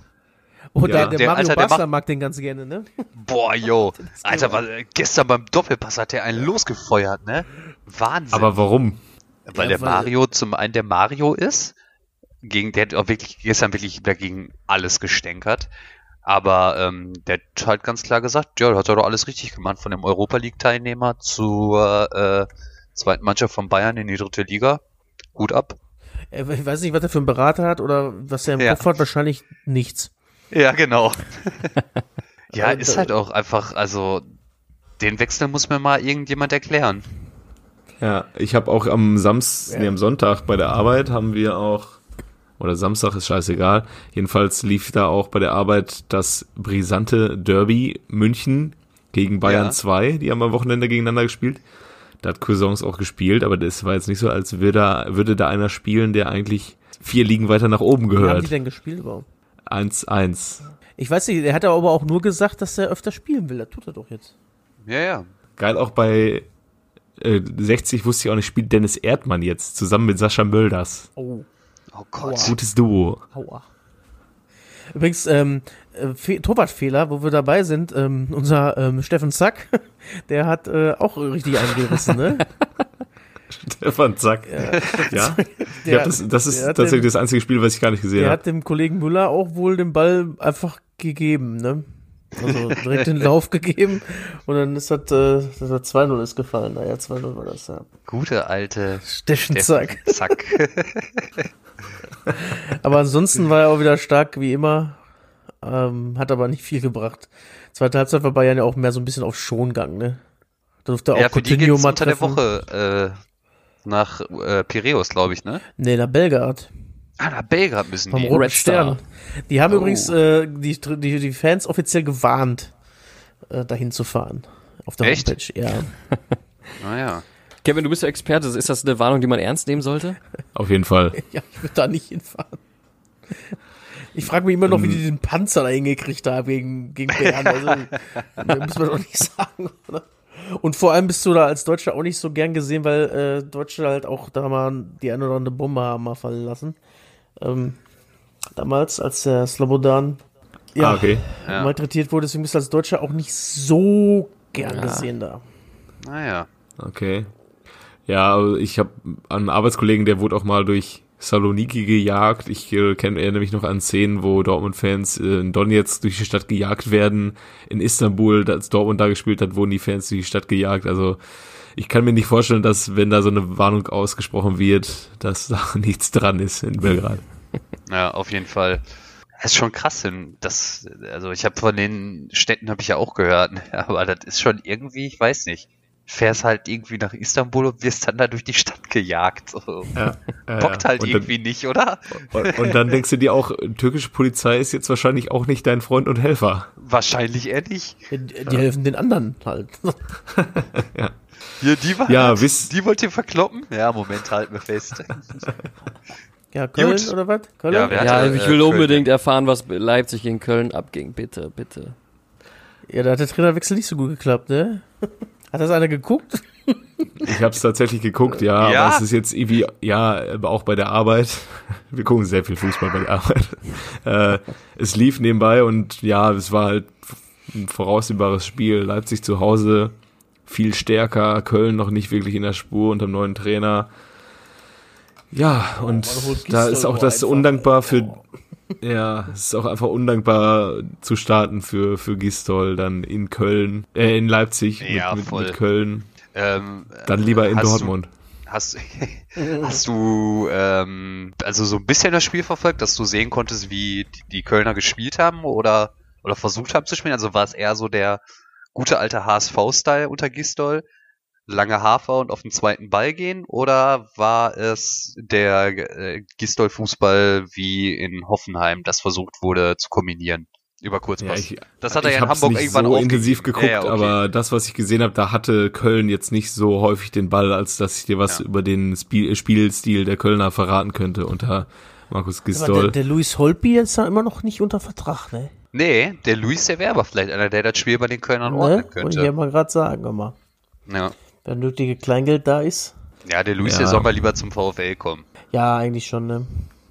und Ja. der, der, Der- Mario Alter, Basler macht- mag den ganz gerne, ne? Boah, yo. Alter, was, äh, gestern beim Doppelpass hat der einen losgefeuert, ne? Wahnsinn. Aber warum? weil Ja, der weil- Mario zum einen der Mario ist, gegen der hat auch wirklich gestern wirklich dagegen alles gestänkert. Aber ähm, der hat halt ganz klar gesagt, ja, da hat er doch alles richtig gemacht, von dem Europa League-Teilnehmer zur äh, zweiten Mannschaft von Bayern in die dritte Liga. Gut ab. Äh, Ich weiß nicht, was er für einen Berater hat oder was er im Ja. Kopf hat, wahrscheinlich nichts. Ja, genau. ja, ist halt auch einfach, also den Wechsel muss mir mal irgendjemand erklären. Ja, ich habe auch am Samstag, nee, am Sonntag bei der Arbeit haben wir auch, oder Samstag ist scheißegal, jedenfalls lief da auch bei der Arbeit das brisante Derby München gegen Bayern Ja. 2, die haben am Wochenende gegeneinander gespielt. Da hat Cousins auch gespielt, aber das war jetzt nicht so, als würde da, würde da einer spielen, der eigentlich vier Ligen weiter nach oben Wie haben die gehört. denn gespielt überhaupt? 1-1. Ich weiß nicht, er hat aber auch nur gesagt, dass er öfter spielen will. Das tut er doch jetzt. Ja, ja. Geil auch bei äh, 60 wusste ich auch nicht, spielt Dennis Erdmann jetzt zusammen mit Sascha Mölders. Oh, Oh Gott. Gutes Duo. aua. Übrigens, ähm, äh, Fe Torwartfehler, wo wir dabei sind, ähm, unser ähm, Steffen Zack, der hat äh, auch richtig eingerissen, ne? Stefan Zack. Ja, ich Der- hab das, das ist der tatsächlich das einzige Spiel, was ich gar nicht gesehen Der habe. hat dem Kollegen Müller auch wohl den Ball einfach gegeben, ne? Also direkt den Lauf gegeben und dann ist das, äh, das hat 2-0 ist gefallen. Naja, 2-0 war das, ja. Gute alte Stechen Zack. Zack. Aber ansonsten war er auch wieder stark wie immer. Ähm, hat aber nicht viel gebracht. Zweite Halbzeit war Bayern ja auch mehr so ein bisschen auf Schongang, ne? Da durfte auch ja, für die Coutinho geht's mal unter der treffen. Woche äh, nach äh, Piräus, glaube ich, ne? Nee, nach Belgrad. Ah, nach Belgrad müssen Vom die. Red Star. Stern. Die haben Oh. übrigens äh, die, die, die Fans offiziell gewarnt, äh, dahin zu fahren. Auf der Echt? Homepage, ja. Naja. Kevin, du bist ja Experte. Ist das eine Warnung, die man ernst nehmen sollte? Auf jeden Fall. Ja, ich würde da nicht hinfahren. Ich frage mich immer noch, wie Ähm. die den Panzer da hingekriegt haben gegen, gegen Bern. Also, das muss man doch nicht sagen, oder? Und vor allem bist du da als Deutscher auch nicht so gern gesehen, weil äh, Deutsche halt auch da mal die eine oder andere Bombe haben mal fallen lassen. Ähm, damals, als der Slobodan ja, Ah, okay. Ja. malträtiert wurde, deswegen bist du als Deutscher auch nicht so gern Ja. gesehen da. Naja. Okay. Ja, aber ich habe einen Arbeitskollegen, der wurde auch mal durch Saloniki gejagt. Ich äh, kenne mich noch an Szenen, wo Dortmund-Fans äh, in Donetsk durch die Stadt gejagt werden. In Istanbul, als Dortmund da gespielt hat, wurden die Fans durch die Stadt gejagt. Also ich kann mir nicht vorstellen, dass wenn da so eine Warnung ausgesprochen wird, dass da nichts dran ist in Belgrad. Ja, auf jeden Fall. Das ist schon krass, das, also ich habe von den Städten habe ich ja auch gehört, aber das ist schon irgendwie, ich weiß nicht. Fährst halt irgendwie nach Istanbul und wirst dann da durch die Stadt gejagt. So. Ja, ja, Bockt ja. halt irgendwie nicht, oder? Dann, und, und dann denkst du dir auch, türkische Polizei ist jetzt wahrscheinlich auch nicht dein Freund und Helfer. Wahrscheinlich eher nicht. Die, die helfen den anderen halt. Hier, die war, Ja, wisst- die wollt ihr verkloppen? Ja, Moment, halt mir fest. Ja, Köln Gut. oder was? Köln? Ja, ja, hatte, ich äh, will Köln, unbedingt erfahren, was Leipzig gegen Köln abging. Bitte, bitte. Ja, da hat der Trainerwechsel nicht so gut geklappt, ne? Hat das einer geguckt? Ich habe es tatsächlich geguckt, ja, Ja? aber es ist jetzt irgendwie, ja, aber auch bei der Arbeit. Wir gucken sehr viel Fußball bei der Arbeit. Äh, es lief nebenbei und ja, es war halt ein voraussehbares Spiel. Leipzig zu Hause viel stärker, Köln noch nicht wirklich in der Spur unter dem neuen Trainer. Ja, und holt da ist auch das einfach. undankbar für, ja, es ist auch einfach undankbar zu starten für, für Gistol dann in Köln, äh, in Leipzig Ja, mit, mit, mit Köln. Ähm, Dann lieber in hast du- Dortmund. Hast, hast du ähm, also so ein bisschen das Spiel verfolgt, dass du sehen konntest, wie die, die Kölner gespielt haben oder oder versucht haben zu spielen? Also war es eher so der gute alte HSV-Style unter Gistol, lange Hafer und auf den zweiten Ball gehen, oder war es der äh, Gistol-Fußball wie in Hoffenheim, das versucht wurde zu kombinieren über Kurzpass? ich, das hat er ja in Hamburg nicht irgendwann so aufgegeben. intensiv geguckt, Ja, ja, okay. aber das, was ich gesehen habe, da hatte Köln jetzt nicht so häufig den Ball, als dass ich dir was Ja. über den Spiel, Spielstil der Kölner verraten könnte unter Markus Aber der, Gistol. der Luis Holpi ist ja immer noch nicht unter Vertrag, ne? Nee, der Luis, der wäre aber vielleicht einer, der das Spiel bei den Kölnern ne? ordnen Wollte ich könnte. ja mal gerade sagen, immer. Ja. Wenn nötige Kleingeld da ist. Ja, der Luis, Ja. der soll mal lieber zum VfL kommen. Ja, eigentlich schon, ne?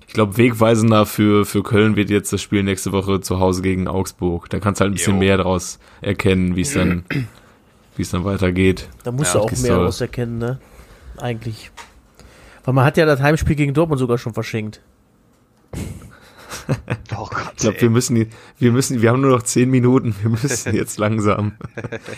Ich glaube, wegweisender für, für Köln wird jetzt das Spiel nächste Woche zu Hause gegen Augsburg. Da kannst du halt ein bisschen Jo. mehr daraus erkennen, wie es dann, wie es dann weitergeht. Da musst Ja, du auch mehr rauserkennen, ne? Eigentlich. Weil man hat ja das Heimspiel gegen Dortmund sogar schon verschenkt. Oh Gott. Ich glaube, wir müssen, wir müssen, wir haben nur noch zehn Minuten. Wir müssen jetzt langsam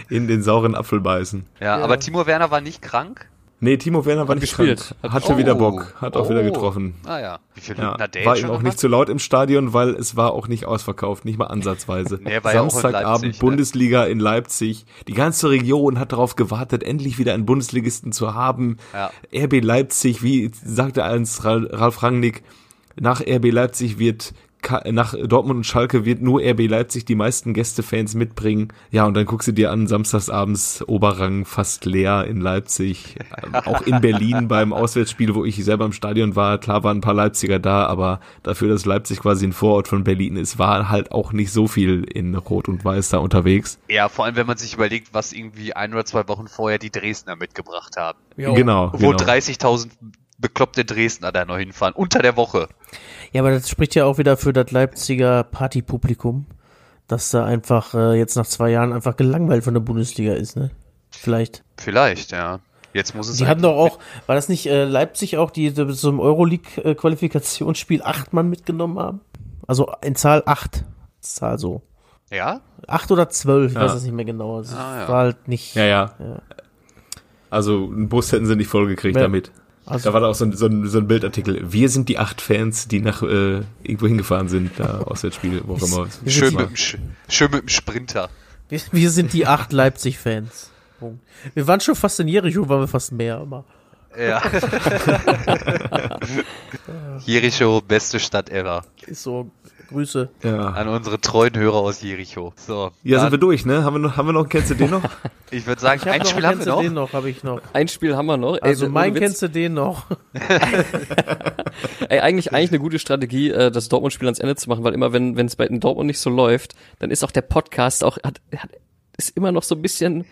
in den sauren Apfel beißen. ja, Ja. aber Timo Werner war nicht krank. Nee, Timo Werner war nicht gespielt. krank. Hat Hatte Oh. wieder Bock. Hat auch wieder Oh. getroffen. Ah ja. Wie viele Ja, hat war ihm auch nicht zu laut im Stadion, weil es war auch nicht ausverkauft, nicht mal ansatzweise. Nee, Samstagabend Leipzig, ne? Bundesliga in Leipzig. Die ganze Region hat darauf gewartet, endlich wieder einen Bundesligisten zu haben. Ja. RB Leipzig, wie sagte eins Ra- Ralf Rangnick, nach RB Leipzig wird nach Dortmund und Schalke wird nur RB Leipzig die meisten Gästefans mitbringen. Ja, und dann guckst du dir an, samstagsabends Oberrang fast leer in Leipzig. Ähm, Auch in Berlin beim Auswärtsspiel, wo ich selber im Stadion war. Klar waren ein paar Leipziger da, aber dafür, dass Leipzig quasi ein Vorort von Berlin ist, war halt auch nicht so viel in Rot und Weiß da unterwegs. Ja, vor allem, wenn man sich überlegt, was irgendwie ein oder zwei Wochen vorher die Dresdner mitgebracht haben. Genau. Wo genau. 30.000 bekloppte Dresdner da noch hinfahren. Unter der Woche. Ja, aber das spricht ja auch wieder für das Leipziger Partypublikum, dass da einfach äh, jetzt nach zwei Jahren einfach gelangweilt von der Bundesliga ist, ne? Vielleicht. Vielleicht, ja. Jetzt muss es Die halt- hatten doch auch, war das nicht äh, Leipzig auch, die so zum Euroleague-Qualifikationsspiel acht Mann mitgenommen haben? Also in Zahl acht. Zahl so. Ja? Acht oder zwölf, ich Ja. weiß es nicht mehr genau. Es Ah, ja. war halt nicht. Ja, ja. Ja. Also einen Bus hätten sie nicht vollgekriegt Ja. damit. Also- da war da auch so ein, so, ein, so ein Bildartikel. Wir sind die acht Fans, die nach äh, irgendwo hingefahren sind, da Auswärtsspiel, wo auch immer. Schön mit, dem Sch- schön mit dem Sprinter. Wir, wir sind die acht Leipzig-Fans. Wir waren schon fast in Jericho, waren wir fast mehr, aber. Ja. Jericho, beste Stadt ever. Ist so. Grüße. Ja. An unsere treuen Hörer aus Jericho. So. Ja, sind wir durch, ne? Haben wir noch, haben wir noch, kennst du den noch? Ich würde sagen, Ich hab ein noch, Spiel haben wir noch. den noch, habe ich noch. Ein Spiel haben wir noch. Also ohne mein kennst du den noch. Ey, eigentlich, eigentlich eine gute Strategie, äh, das Dortmund-Spiel ans Ende zu machen, weil immer, wenn wenn es bei den Dortmund nicht so läuft, dann ist auch der Podcast auch, hat, hat, ist immer noch so ein bisschen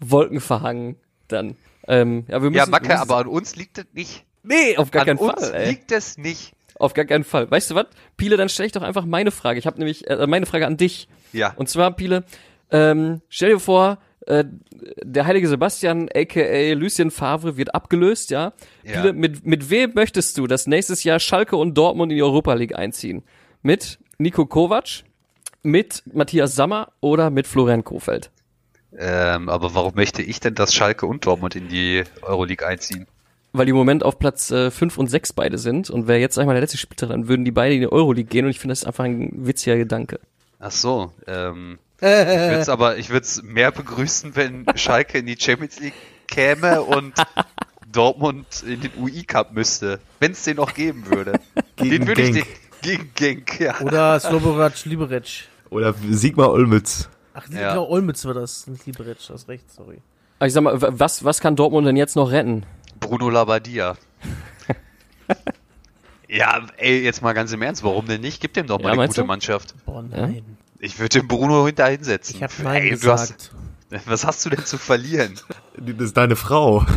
wolkenverhangen dann. Ähm, ja, wir müssen, Ja, wir Macke, müssen- aber an uns liegt es nicht. Nee, auf gar An keinen uns Fall, ey. liegt es nicht. Auf gar keinen Fall. Weißt du was? Piele, dann stelle ich doch einfach meine Frage. Ich habe nämlich äh, meine Frage an dich. Ja. Und zwar, Piele, ähm, stell dir vor, äh, der heilige Sebastian, aka Lucien Favre, wird abgelöst, ja? Ja. Piele, mit, mit wem möchtest du, dass nächstes Jahr Schalke und Dortmund in die Europa League einziehen? Mit Nico Kovac, mit Matthias Sammer oder mit Florian Kofeld? Ähm, aber warum möchte ich denn, dass Schalke und Dortmund in die Euroleague einziehen? Weil die im Moment auf Platz 5 und 6 beide sind. Und wer jetzt, sag ich mal, der letzte Spieltag, dann würden die beide in die Euroleague gehen. Und ich finde, das ist einfach ein witziger Gedanke. Ach so, ähm, ich würde es aber, ich würde es mehr begrüßen, wenn Schalke in die Champions League käme und Dortmund in den UI Cup müsste, wenn es den noch geben würde. Gegen den würde ich den, gegen Genk, ja. Oder Sloborac Liberec. Oder Sigmar Olmütz. Ach, Ja. genau, Olmütz war das, nicht Liberec, hast recht, sorry. Aber ich sag mal, was, was kann Dortmund denn jetzt noch retten? Bruno Labbadia. ja, ey, jetzt mal ganz im Ernst, warum denn nicht? Gib dem doch mal Ja, eine gute du? Mannschaft. Boah, nein. Ich würde den Bruno hinter hinsetzen. Ich habe Nein ey, du gesagt. hast, was hast du denn zu verlieren? Das ist deine Frau.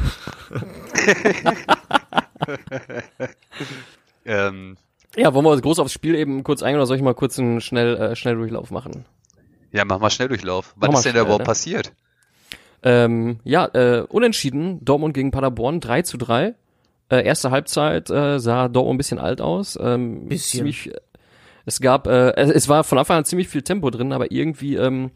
Ähm, Ja, wollen wir groß aufs Spiel eben kurz eingehen oder soll ich mal kurz einen schnell, äh, Schnelldurchlauf machen? ja, mach mal Schnelldurchlauf. Was ist denn da überhaupt ne? passiert? Ähm, ja, äh, unentschieden, Dortmund gegen Paderborn 3 zu 3. Äh, erste Halbzeit äh, sah Dortmund ein bisschen alt aus. Ähm, Bisschen. Ziemlich, es gab, äh, es es war von Anfang an ziemlich viel Tempo drin, aber irgendwie, ähm,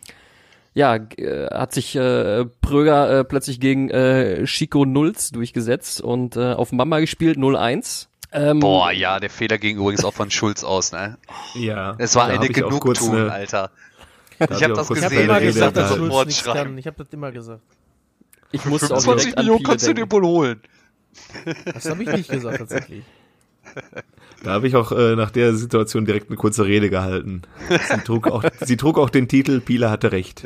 ja, äh, hat sich äh, Pröger äh, plötzlich gegen äh, Chico Nulz durchgesetzt und äh, auf Mamba gespielt 0-1. Ähm, Boah, ja, der Fehler ging übrigens auch von Schulz aus, ne? Ja. Es war eine Genugtuung, eine- Alter. Da Ich hab hab auch das kurz Ich habe gesehen, immer gesagt, das Wort nichts schreiben. kann. Ich habe das immer gesagt. ich musste auch 25 direkt an Millionen kannst du dir wohl holen. Das habe ich nicht gesagt, tatsächlich. Da habe ich auch äh, nach der Situation direkt eine kurze Rede gehalten. Sie trug auch, sie trug auch den Titel Pieler hatte recht.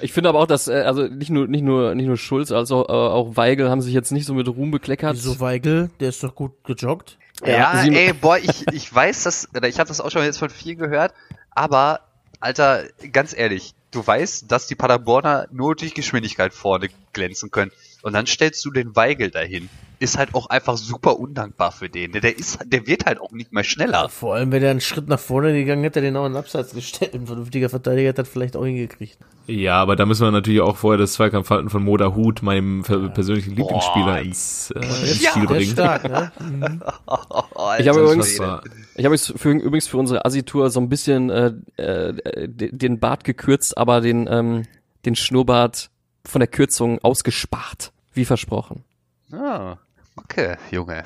Ich finde aber auch, dass äh, also nicht nur nicht nur nicht nur Schulz, also äh, auch Weigel haben sich jetzt nicht so mit Ruhm bekleckert. Wieso Weigel? Der ist doch gut gejoggt. Ja, sie- ey, boah, ich, ich weiß das, oder ich habe das auch schon jetzt von vielen gehört, aber, Alter, ganz ehrlich, du weißt, dass die Paderborner nur durch Geschwindigkeit vorne glänzen können. Und dann stellst du den Weigel dahin. Ist halt auch einfach super undankbar für den. Der, der ist, der wird halt auch nicht mehr schneller. Vor allem, wenn er einen Schritt nach vorne gegangen hätte, den auch in den Abseits gestellt. Ein vernünftiger Verteidiger hat das vielleicht auch hingekriegt. Ja, aber da müssen wir natürlich auch vorher das Zweikampfverhalten von Moda Hut, meinem per- persönlichen Lieblingsspieler, ins, äh, ins Ja, Spiel Der ist bringen. stark, ne? Alter, Ich habe das übrigens- Ich habe übrigens für unsere Assi-Tour so ein bisschen äh, äh, de- den Bart gekürzt, aber den, ähm, den Schnurrbart von der Kürzung ausgespart. Wie versprochen. Ah, okay, Junge.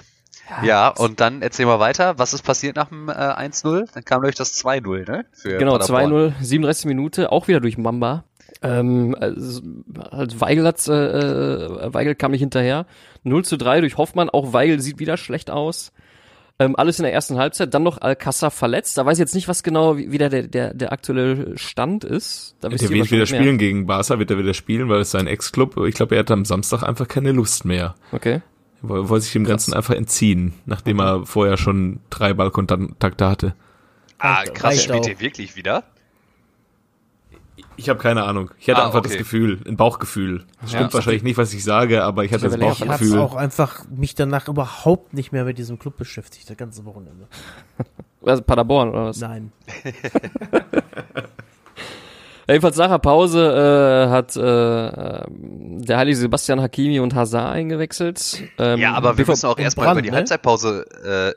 Ja, und dann erzähl mal weiter. Was ist passiert nach dem äh, 1-0? Dann kam durch das 2-0, ne? Für Genau, Paderborn. 2-0, 37 Minute, auch wieder durch Mamba. Ähm, also, halt Weigel hat, äh, äh, Weigel kam nicht hinterher. 0 zu 3 durch Hoffmann, auch Weigel sieht wieder schlecht aus. Ähm, alles in der ersten Halbzeit, dann noch Alcázar verletzt. Da weiß ich jetzt nicht, was genau wie, wie der, der, der, aktuelle Stand ist. Da Der wird wieder mehr. spielen gegen Barca, wird er wieder spielen, weil es sein Ex-Club, ich glaube, er hat am Samstag einfach keine Lust mehr. Okay. Er woll- wollte sich dem Ganzen einfach entziehen, nachdem er vorher schon drei Ballkontakte hatte. Ah, krass, reicht spielt auch. ihr wirklich wieder? Ich habe keine Ahnung. Ich hatte Ah, einfach okay. das Gefühl, ein Bauchgefühl. Das Ja. stimmt wahrscheinlich nicht, was ich sage, aber ich hatte das Level Ich Bauchgefühl. auch einfach mich danach überhaupt nicht mehr mit diesem Club beschäftigt, das ganze Wochenende. Also Paderborn oder was? Nein. Jedenfalls nach der Pause äh, hat äh, der heilige Sebastian Hakimi und Hazard eingewechselt. Ähm, Ja, aber wir müssen auch erstmal über die ne? Halbzeitpause,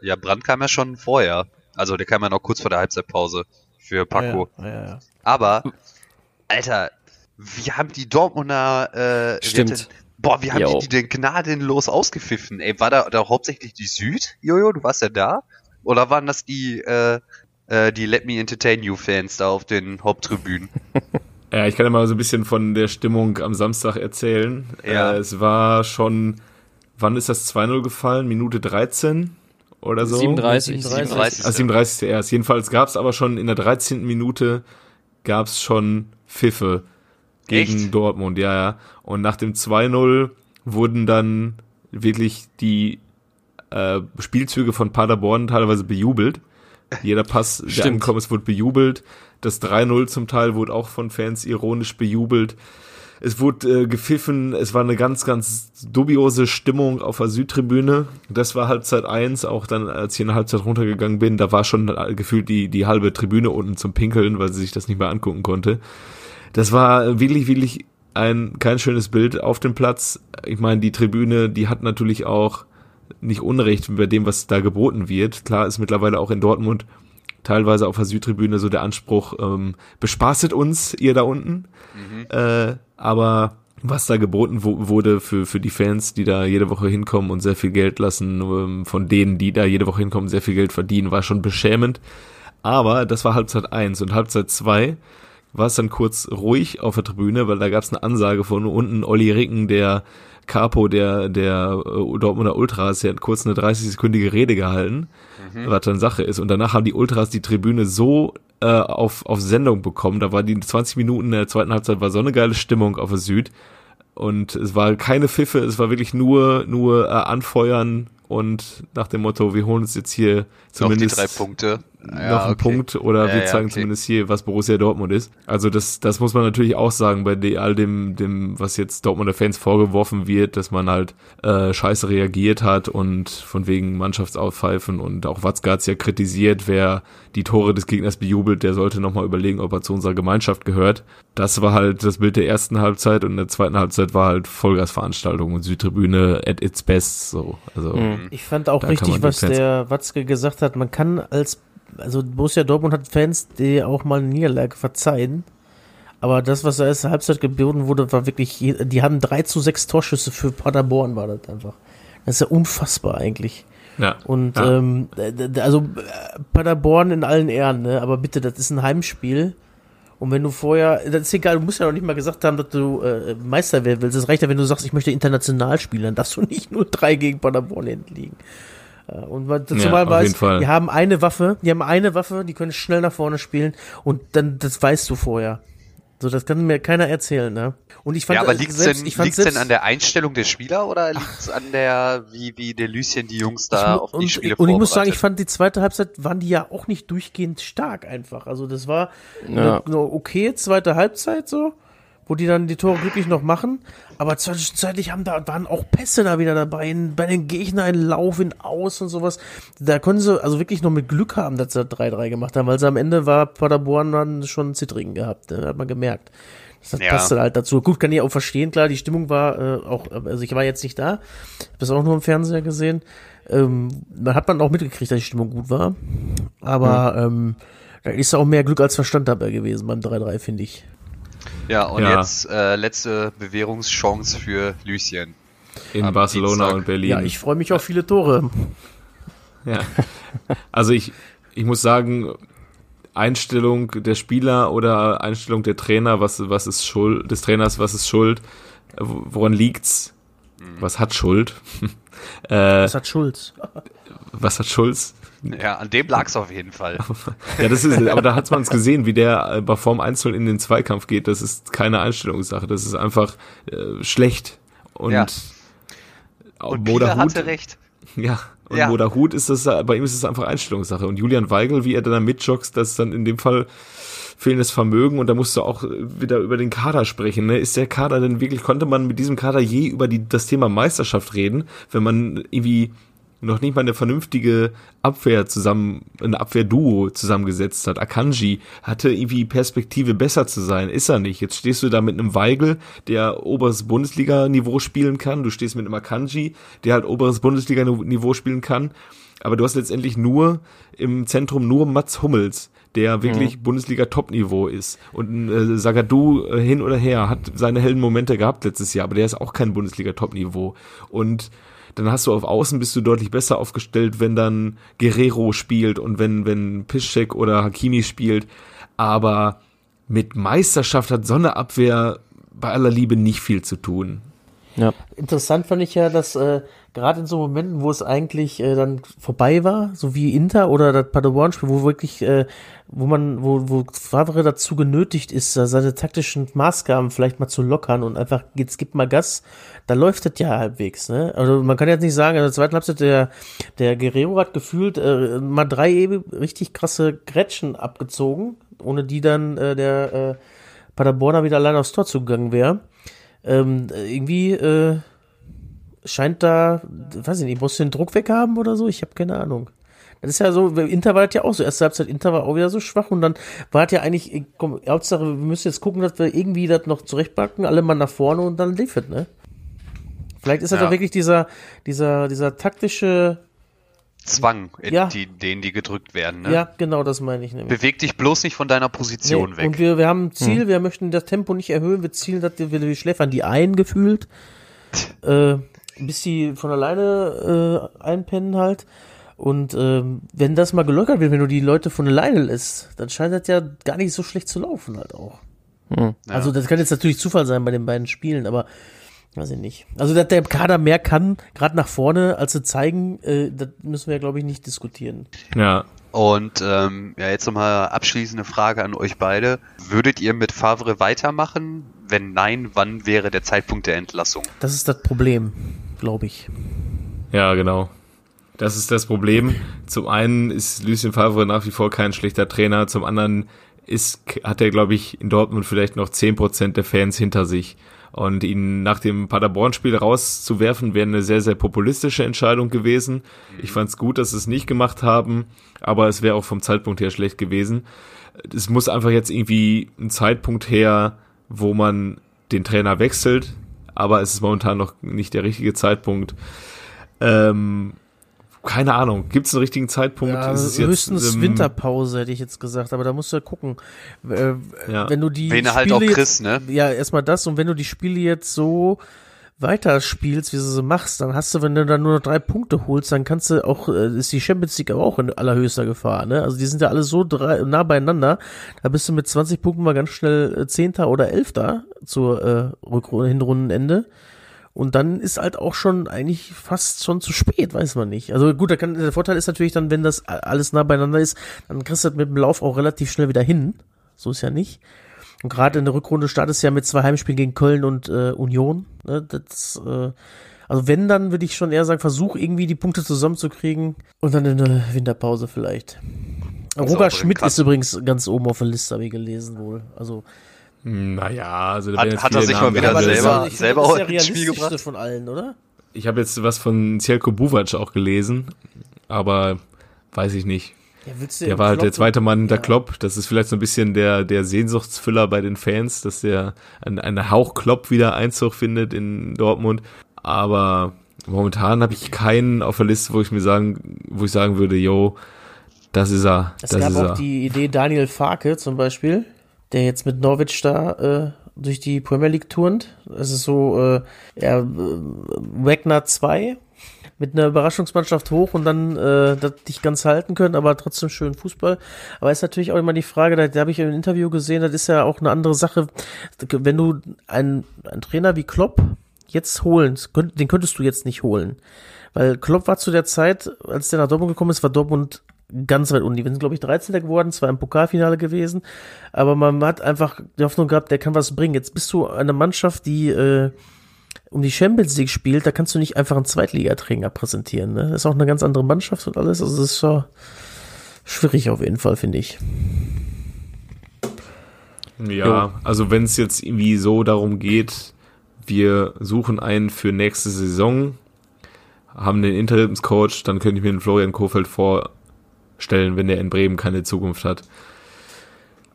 äh, ja, Brand kam ja schon vorher. Also der kam ja noch kurz vor der Halbzeitpause für Paco. Ja, ja, ja. Aber, Alter, wie haben die Dortmunder, äh, Stimmt. denn- boah, wie haben Jo. die die denn gnadenlos ausgepfiffen? Ey, war da, da hauptsächlich die Süd, Jojo, du warst ja da? Oder waren das die, äh, äh, die Let Me Entertain You Fans da auf den Haupttribünen? Ja, ich kann ja mal so ein bisschen von der Stimmung am Samstag erzählen. Ja. Äh, es war schon, wann ist das 2-0 gefallen? Minute 13 oder so? 37. 37. Ah, 37. erst. Jedenfalls gab es aber schon in der 13. Minute gab es schon Pfiffe gegen Echt? Dortmund, ja, ja. Und nach dem 2-0 wurden dann wirklich die äh, Spielzüge von Paderborn teilweise bejubelt. Jeder Pass, der Stimmt. angekommen ist, wurde bejubelt. Das 3-0 zum Teil wurde auch von Fans ironisch bejubelt. Es wurde äh, gepfiffen, es war eine ganz, ganz dubiose Stimmung auf der Südtribüne. Das war Halbzeit 1, auch dann, als ich in der Halbzeit runtergegangen bin, da war schon äh, gefühlt die, die halbe Tribüne unten zum Pinkeln, weil sie sich das nicht mehr angucken konnte. Das war wirklich, wirklich ein kein schönes Bild auf dem Platz. Ich meine, die Tribüne, die hat natürlich auch nicht Unrecht bei dem, was da geboten wird. Klar ist mittlerweile auch in Dortmund teilweise auf der Südtribüne so der Anspruch, ähm, bespaßet uns, ihr da unten. Äh, aber was da geboten wo, wurde für, für die Fans, die da jede Woche hinkommen und sehr viel Geld lassen, ähm, von denen, die da jede Woche hinkommen, sehr viel Geld verdienen, war schon beschämend. Aber das war Halbzeit 1 und Halbzeit 2 war es dann kurz ruhig auf der Tribüne, weil da gab es eine Ansage von unten Olli Ricken, der Capo der, der äh, Dortmunder Ultras, der hat kurz eine 30-sekündige Rede gehalten, was dann Sache ist. Und danach haben die Ultras die Tribüne so äh, auf, auf Sendung bekommen. Da war die 20 Minuten in der zweiten Halbzeit war so eine geile Stimmung auf der Süd. Und es war keine Pfiffe, es war wirklich nur, nur äh, anfeuern und nach dem Motto, wir holen uns jetzt hier Noch die zumindest drei Punkte. Noch einen Punkt oder Ja, wir ja, zeigen okay. zumindest hier, was Borussia Dortmund ist. Also das, das muss man natürlich auch sagen bei all dem, dem, was jetzt Dortmunder Fans vorgeworfen wird, dass man halt äh, scheiße reagiert hat und von wegen Mannschaftsaufpfeifen und auch Watzke hat's ja kritisiert, wer die Tore des Gegners bejubelt, der sollte nochmal überlegen, ob er zu unserer Gemeinschaft gehört. Das war halt das Bild der ersten Halbzeit und in der zweiten Halbzeit war halt Vollgasveranstaltung und Südtribüne at its best so. Also Mhm. Ich fand auch richtig, was der Watzke gesagt hat. Man kann als, also Borussia Dortmund hat Fans, die auch mal eine Niederlage verzeihen. Aber das, was da erste Halbzeit geboten wurde, war wirklich, die haben 3 zu 6 Torschüsse für Paderborn, war das einfach. Das ist ja unfassbar eigentlich. ja. Und Ja. ähm, also äh, Paderborn in allen Ehren, ne? aber bitte, das ist ein Heimspiel. Und wenn du vorher, das ist egal, du musst ja noch nicht mal gesagt haben, dass du äh, Meister werden willst. Es reicht ja, wenn du sagst, ich möchte international spielen, dann darfst du nicht nur drei gegen Paderborn hinten liegen. Äh, Und Ja, zumal auf weiß, die haben eine Waffe, die haben eine Waffe, die können schnell nach vorne spielen und dann, das weißt du vorher. So, das kann mir keiner erzählen, ne? Und ich fand Ja, aber äh, liegt's selbst, denn, ich fand liegt's denn an der Einstellung der Spieler oder liegt's an der, wie, wie der Lucien die Jungs Ich da mu- auf die und, Spiele und ich muss sagen, ich fand die zweite Halbzeit waren die ja auch nicht durchgehend stark einfach. Also das war Ja. eine, eine okay zweite Halbzeit so, wo die dann die Tore glücklich noch machen. Aber zwischenzeitlich haben da waren auch Pässe da wieder dabei, in, bei den Gegnern ein Lauf in Aus und sowas. Da können sie also wirklich noch mit Glück haben, dass sie 3-3 gemacht haben, weil sie am Ende war Paderborn dann schon Zittrigen gehabt, ne? hat man gemerkt. Das Ja. passte halt dazu. Gut, kann ich auch verstehen, klar, die Stimmung war äh, auch, also ich war jetzt nicht da, hab das auch nur im Fernseher gesehen. Ähm, man hat man auch mitgekriegt, dass die Stimmung gut war. Aber ähm, da ist auch mehr Glück als Verstand dabei gewesen beim 3-3, finde ich. Ja, und Ja. jetzt äh, letzte Bewährungschance für Lucien. in am Barcelona Dienstag. und Berlin. Ja, ich freue mich auf viele Tore. Ja. Also ich, ich muss sagen, Einstellung der Spieler oder Einstellung der Trainer, was, was ist Schuld, des Trainers, was ist Schuld, woran liegt's? Was hat Schuld? äh, Das hat Schulz. was hat Schulz? Ja, an dem lag's auf jeden Fall. Ja, das ist, aber da hat man es gesehen, wie der äh, bei Form 1 in den Zweikampf geht. Das ist keine Einstellungssache. Das ist einfach äh, schlecht. Und, Ja. Und Moda Hut- hatte recht. Ja, und Ja. Moda Hut ist das, äh, bei ihm ist es einfach Einstellungssache. Und Julian Weigel, wie er dann mitjoggt, das ist dann in dem Fall fehlendes Vermögen und da musst du auch äh, wieder über den Kader sprechen. Ne? Ist der Kader denn wirklich, konnte man mit diesem Kader je über die, das Thema Meisterschaft reden, wenn man irgendwie noch nicht mal eine vernünftige Abwehr zusammen, ein Abwehrduo zusammengesetzt hat. Akanji hatte irgendwie Perspektive besser zu sein, ist er nicht. Jetzt stehst du da mit einem Weigel, der oberes Bundesliga-Niveau spielen kann. Du stehst mit einem Akanji, der halt oberes Bundesliga-Niveau spielen kann. Aber du hast letztendlich nur im Zentrum nur Mats Hummels, der wirklich mhm. Bundesliga-Top-Niveau ist. Und äh, Sagadu äh, hin oder her hat seine hellen Momente gehabt letztes Jahr, aber der ist auch kein Bundesliga-Top-Niveau. Und dann hast du auf Außen bist du deutlich besser aufgestellt, wenn dann Guerrero spielt und wenn, wenn Piszczek oder Hakimi spielt. Aber mit Meisterschaft hat so eine Abwehr bei aller Liebe nicht viel zu tun. Ja. Interessant fand ich ja, dass äh, gerade in so Momenten, wo es eigentlich äh, dann vorbei war, so wie Inter oder das Paderborn-Spiel, wo wirklich, äh, wo man, wo, wo Favre dazu genötigt ist, seine taktischen Maßgaben vielleicht mal zu lockern und einfach, jetzt gibt mal Gas, da läuft das ja halbwegs, ne? Also man kann jetzt nicht sagen, in der zweiten Halbzeit der, der Guerrero hat gefühlt äh, mal drei eben richtig krasse Grätschen abgezogen, ohne die dann äh, der äh, Paderborner wieder allein aufs Tor zugegangen wäre. Ähm, irgendwie, äh, scheint da, weiß ich nicht, musst du den Druck weghaben oder so? Ich habe keine Ahnung. Das ist ja so, Inter war das ja auch so. Erste Halbzeit Inter war auch wieder so schwach und dann war das ja eigentlich, komm, Hauptsache, wir müssen jetzt gucken, dass wir irgendwie das noch zurechtpacken, alle mal nach vorne und dann lief es, ne? Vielleicht ist das ja. doch wirklich dieser, dieser, dieser taktische Zwang, in ja. die, denen die gedrückt werden. Ne? Ja, genau, das meine ich nämlich. Beweg dich bloß nicht von deiner Position nee, weg. Und wir, wir haben ein Ziel, hm. wir möchten das Tempo nicht erhöhen, wir zielen, dass wir, wir schläfern die ein gefühlt. äh, bis die von alleine äh, einpennen halt. Und ähm, wenn das mal gelockert wird, wenn du die Leute von alleine lässt, dann scheint das ja gar nicht so schlecht zu laufen halt auch. Hm. Ja. Also das kann jetzt natürlich Zufall sein bei den beiden Spielen, aber weiß ich nicht. Also dass der Kader mehr kann, gerade nach vorne, als sie zeigen, äh, das müssen wir ja glaube ich nicht diskutieren. Ja. Und ähm, ja, jetzt nochmal abschließende Frage an euch beide. Würdet ihr mit Favre weitermachen? Wenn nein, wann wäre der Zeitpunkt der Entlassung? Das ist das Problem glaube ich. Ja, genau. Das ist das Problem. Zum einen ist Lucien Favre nach wie vor kein schlechter Trainer, zum anderen ist, hat er, glaube ich, in Dortmund vielleicht noch zehn Prozent der Fans hinter sich. Und ihn nach dem Paderborn-Spiel rauszuwerfen, wäre eine sehr, sehr populistische Entscheidung gewesen. Ich fand es gut, dass sie es nicht gemacht haben, aber es wäre auch vom Zeitpunkt her schlecht gewesen. Es muss einfach jetzt irgendwie ein Zeitpunkt her, wo man den Trainer wechselt, aber es ist momentan noch nicht der richtige Zeitpunkt. Ähm, keine Ahnung, gibt es einen richtigen Zeitpunkt? Ja, ist höchstens jetzt, ähm, Winterpause, hätte ich jetzt gesagt, aber da musst du ja gucken. Äh, ja. Wenn du die Wen Spiele halt auch Chris, ne? ja, erstmal das und wenn du die Spiele jetzt so weiterspielst, wie du sie machst, dann hast du, wenn du dann nur noch drei Punkte holst, dann kannst du auch, äh, ist die Champions League aber auch in allerhöchster Gefahr, ne? Also die sind ja alle so drei, nah beieinander, da bist du mit 20 Punkten mal ganz schnell äh, Zehnter oder Elfter zur äh, Rückrunde, Hinrundenende. Und dann ist halt auch schon eigentlich fast schon zu spät, weiß man nicht. Also gut, da kann, der Vorteil ist natürlich dann, wenn das alles nah beieinander ist, dann kriegst du das mit dem Lauf auch relativ schnell wieder hin. So ist ja nicht. Und gerade in der Rückrunde startest du ja mit zwei Heimspielen gegen Köln und äh, Union. Ne? Das, äh, also wenn, dann würde ich schon eher sagen, versuch irgendwie die Punkte zusammenzukriegen und dann in der Winterpause vielleicht. Roger Schmidt ist übrigens ganz oben auf der Liste, habe ich gelesen wohl. Also naja, also hat, hat er sich mal wieder selber, ist, selber auch ins Spiel gebracht von allen, oder? Ich habe jetzt was von Cielko Buvac auch gelesen, aber weiß ich nicht. Ja, der war halt der zweite Mann der ja. Klopp. Das ist vielleicht so ein bisschen der, der Sehnsuchtsfüller bei den Fans, dass der ein, ein Hauch Klopp wieder Einzug findet in Dortmund. Aber momentan habe ich keinen auf der Liste, wo ich mir sagen, wo ich sagen würde, yo, das ist er. Es das gab ist auch er. die Idee Daniel Farke zum Beispiel, der jetzt mit Norwich da äh, durch die Premier League turnt. Das ist so äh, ja, äh, Wagner 2 mit einer Überraschungsmannschaft hoch und dann äh, das nicht ganz halten können, aber trotzdem schön Fußball. Aber ist natürlich auch immer die Frage, da, da habe ich im Interview gesehen, das ist ja auch eine andere Sache, wenn du einen, einen Trainer wie Klopp jetzt holen, den könntest du jetzt nicht holen. Weil Klopp war zu der Zeit, als der nach Dortmund gekommen ist, war Dortmund ganz weit unten. Die sind, glaube ich, 13. geworden, zwar im Pokalfinale gewesen, aber man hat einfach die Hoffnung gehabt, der kann was bringen. Jetzt bist du eine Mannschaft, die äh, um die Champions League spielt, da kannst du nicht einfach einen Zweitligatrainer präsentieren. Ne? Das ist auch eine ganz andere Mannschaft und alles. Also das ist schon schwierig auf jeden Fall, finde ich. Ja, also wenn es jetzt irgendwie so darum geht, wir suchen einen für nächste Saison, haben den Interimscoach, dann könnte ich mir den Florian Kofeld vorstellen, wenn der in Bremen keine Zukunft hat.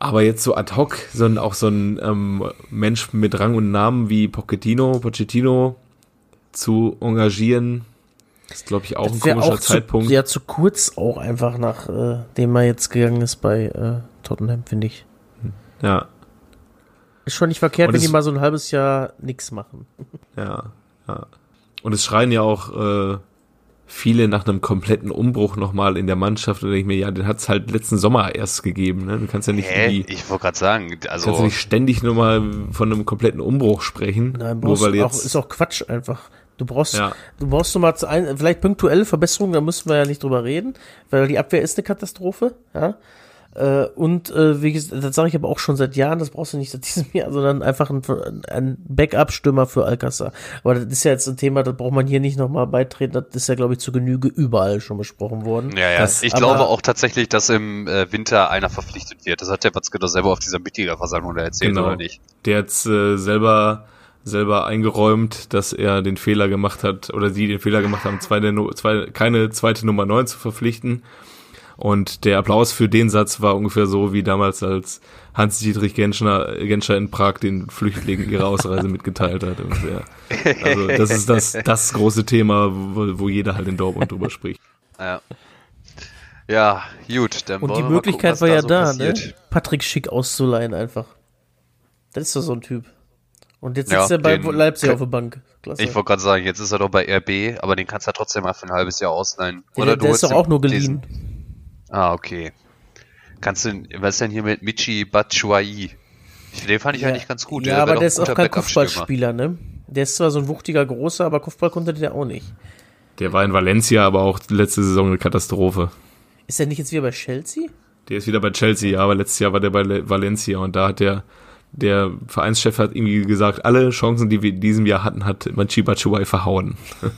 Aber jetzt so ad hoc, sondern auch so ein ähm, Mensch mit Rang und Namen wie Pochettino, Pochettino zu engagieren, ist glaube ich auch Das ein komischer auch Zeitpunkt. Zu, ja, zu kurz auch einfach nach äh, dem er jetzt gegangen ist bei äh, Tottenham, finde ich. ja. Ist schon nicht verkehrt, Und wenn die mal so ein halbes Jahr nix machen. Ja, ja. Und es schreien ja auch äh, viele nach einem kompletten Umbruch nochmal in der Mannschaft. Und da denke ich mir, ja, den hat es halt letzten Sommer erst gegeben. Ne? Du kannst ja nicht, Hä? irgendwie, Ich wollte gerade sagen, kannst ja also nicht ständig nur mal von einem kompletten Umbruch sprechen. Nein, nur brauchst weil du auch, jetzt. ist auch Quatsch einfach. Du brauchst, Ja. du brauchst nur mal zu ein, vielleicht punktuelle Verbesserungen, da müssen wir ja nicht drüber reden, weil die Abwehr ist eine Katastrophe, ja. Äh, und äh, wie gesagt, das sage ich aber auch schon seit Jahren, das brauchst du nicht seit diesem Jahr, sondern einfach ein, ein Backup-Stürmer für Alcázar. Aber das ist ja jetzt ein Thema, das braucht man hier nicht nochmal beitreten, das ist ja, glaube ich, zu Genüge überall schon besprochen worden. Ja, ja. Das- ich aber- glaube auch tatsächlich, dass im äh, Winter einer verpflichtet wird. Das hat der Watzke doch selber auf dieser Mitgliederversammlung da erzählt, Genau. oder nicht? Der jetzt äh, selber selber eingeräumt, dass er den Fehler gemacht hat oder sie den Fehler gemacht haben, zweite, Nu- zwei, keine zweite Nummer 9 zu verpflichten. Und der Applaus für den Satz war ungefähr so wie damals, als Hans-Dietrich Genscher, Genscher in Prag den Flüchtlingen ihre Ausreise mitgeteilt hat. Ungefähr. Also das ist das, das große Thema, wo, wo jeder halt in Dortmund drüber spricht. Ja. Ja, gut. Dann Und die Möglichkeit gucken, war ja so da, ne? Patrick Schick auszuleihen einfach. Das ist doch so ein Typ. Und jetzt Ja, sitzt er bei Leipzig auf der Bank. Klasse. Ich wollte gerade sagen, jetzt ist er doch bei RB, aber den kannst du ja trotzdem mal für ein halbes Jahr ausleihen. der, Oder der ist holst doch auch nur diesen- geliehen. Ah, okay. Kannst du, was ist denn hier mit Michi Batshuayi? Den fand ich eigentlich ganz gut. Ja, wär aber der ist auch kein. Kopfballspieler, ne? Der ist zwar so ein wuchtiger Großer, aber Kopfball konnte der auch nicht. Der war in Valencia, aber auch letzte Saison eine Katastrophe. Ist er nicht jetzt wieder bei Chelsea? Der ist wieder bei Chelsea, ja, aber letztes Jahr war der bei Le- Valencia und da hat der, der Vereinschef hat irgendwie gesagt, alle Chancen, die wir in diesem Jahr hatten, hat Manchi Batshuayi verhauen.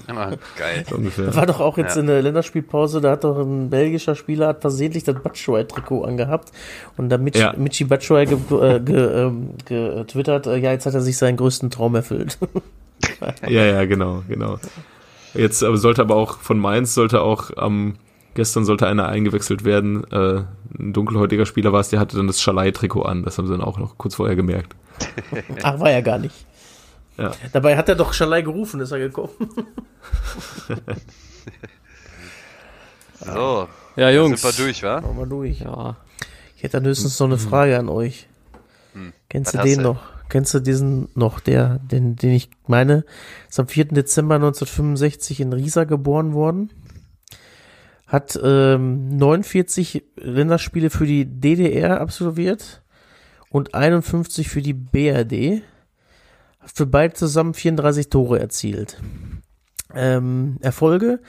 Ah, geil. So ungefähr. Das war doch auch jetzt Ja. in der Länderspielpause, da hat doch ein belgischer Spieler hat versehentlich das Batshuayi-Trikot angehabt und da Mich Ja. Michi Batshuayi getwittert, ge, ähm, getwittert, äh, ja, jetzt hat er sich seinen größten Traum erfüllt. Ja, ja, genau, genau. Jetzt sollte aber auch von Mainz sollte auch am gestern sollte einer eingewechselt werden. Äh, ein dunkelhäutiger Spieler war es, der hatte dann das Schalai-Trikot an. Das haben sie dann auch noch kurz vorher gemerkt. Ach, war er gar nicht. Ja. Dabei hat er doch Schalai gerufen, ist er gekommen. So, Ja, Jungs. sind wir durch, wa? Machen wir durch. Ja. Ich hätte dann höchstens noch eine Frage an euch. Kennst Was du den du? noch? Kennst du diesen noch, der, den, den ich meine? Ist am 4. Dezember 1965 in Riesa geboren worden. Hat ähm, 49 Länderspiele für die DDR absolviert und 51 für die BRD. Hat für beide zusammen 34 Tore erzielt. Ähm, Erfolge: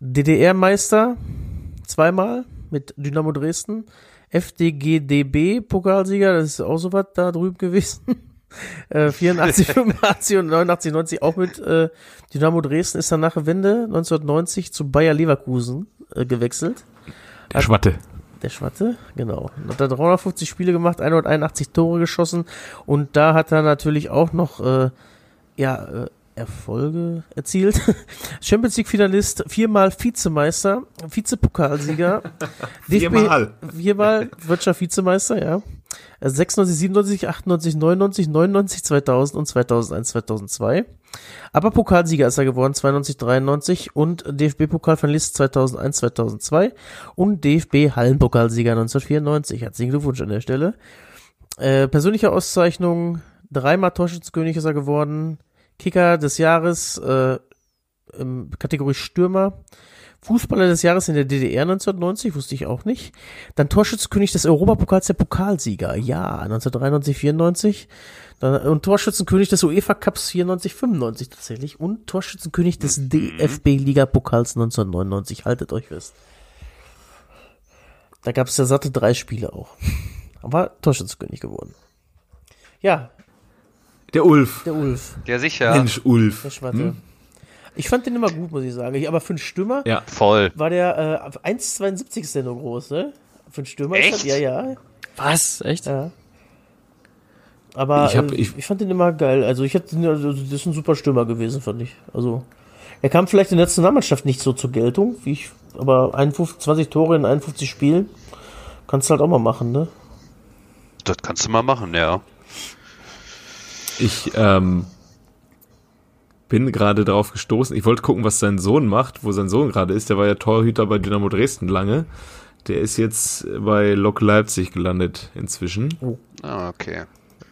DDR-Meister zweimal mit Dynamo Dresden. FDGDB Pokalsieger, das ist auch so was da drüben gewesen. äh, 84, 85 und 89, 90 auch mit äh, Dynamo Dresden ist dann nach der Wende 1990 zu Bayer Leverkusen äh, gewechselt. Der Schwatte. Der Schwatte, genau. Hat da 350 Spiele gemacht, 181 Tore geschossen und da hat er natürlich auch noch äh, ja, äh, Erfolge erzielt. Champions League Finalist, viermal Vizemeister, Vizepokalsieger. Viermal. Viermal Wirtschaft Vizemeister, ja. Also 96, 97, 98, 99, 99, 2000 und 2001, 2002. Aber Pokalsieger ist er geworden, 92, 93 und DFB-Pokalfinalist 2001, 2002 und DFB-Hallenpokalsieger 1994. Herzlichen Glückwunsch an der Stelle. Äh, persönliche Auszeichnung, dreimal Torschützenkönig ist er geworden, Kicker des Jahres, äh, im Kategorie Stürmer, Fußballer des Jahres in der DDR 1990, wusste ich auch nicht. Dann Torschützenkönig des Europapokals der Pokalsieger, ja, 1993, 94. Dann, und Torschützenkönig des UEFA Cups 94, 95 tatsächlich. Und Torschützenkönig des DFB-Liga-Pokals 1999. Haltet euch fest. Da gab es ja satte drei Spiele auch. Aber Torschützenkönig geworden. Ja, Der Ulf. der Ulf, Ja, sicher. Mensch, Ulf. der Schwatte. Ich fand den immer gut, muss ich sagen. Ich, aber für einen Stürmer Ja. Voll. war der äh, 1,72 ist der nur groß, ne? Für einen Stürmer ist Echt? das, ja, ja. Was? Echt? ja. Aber Ich hab- äh, ich- ich fand den immer geil. Also ich hätte, also das ist ein super Stürmer gewesen, fand ich. Also Er kam vielleicht in der Nationalmannschaft nicht so zur Geltung, wie ich, aber 51, 20 Tore in 51 Spielen kannst du halt auch mal machen, ne? Das kannst du mal machen, ja. Ich ähm, bin gerade darauf gestoßen. Ich wollte gucken, was sein Sohn macht, wo sein Sohn gerade ist. Der war ja Torhüter bei Dynamo Dresden lange. Der ist jetzt bei Lok Leipzig gelandet inzwischen. Ah, okay.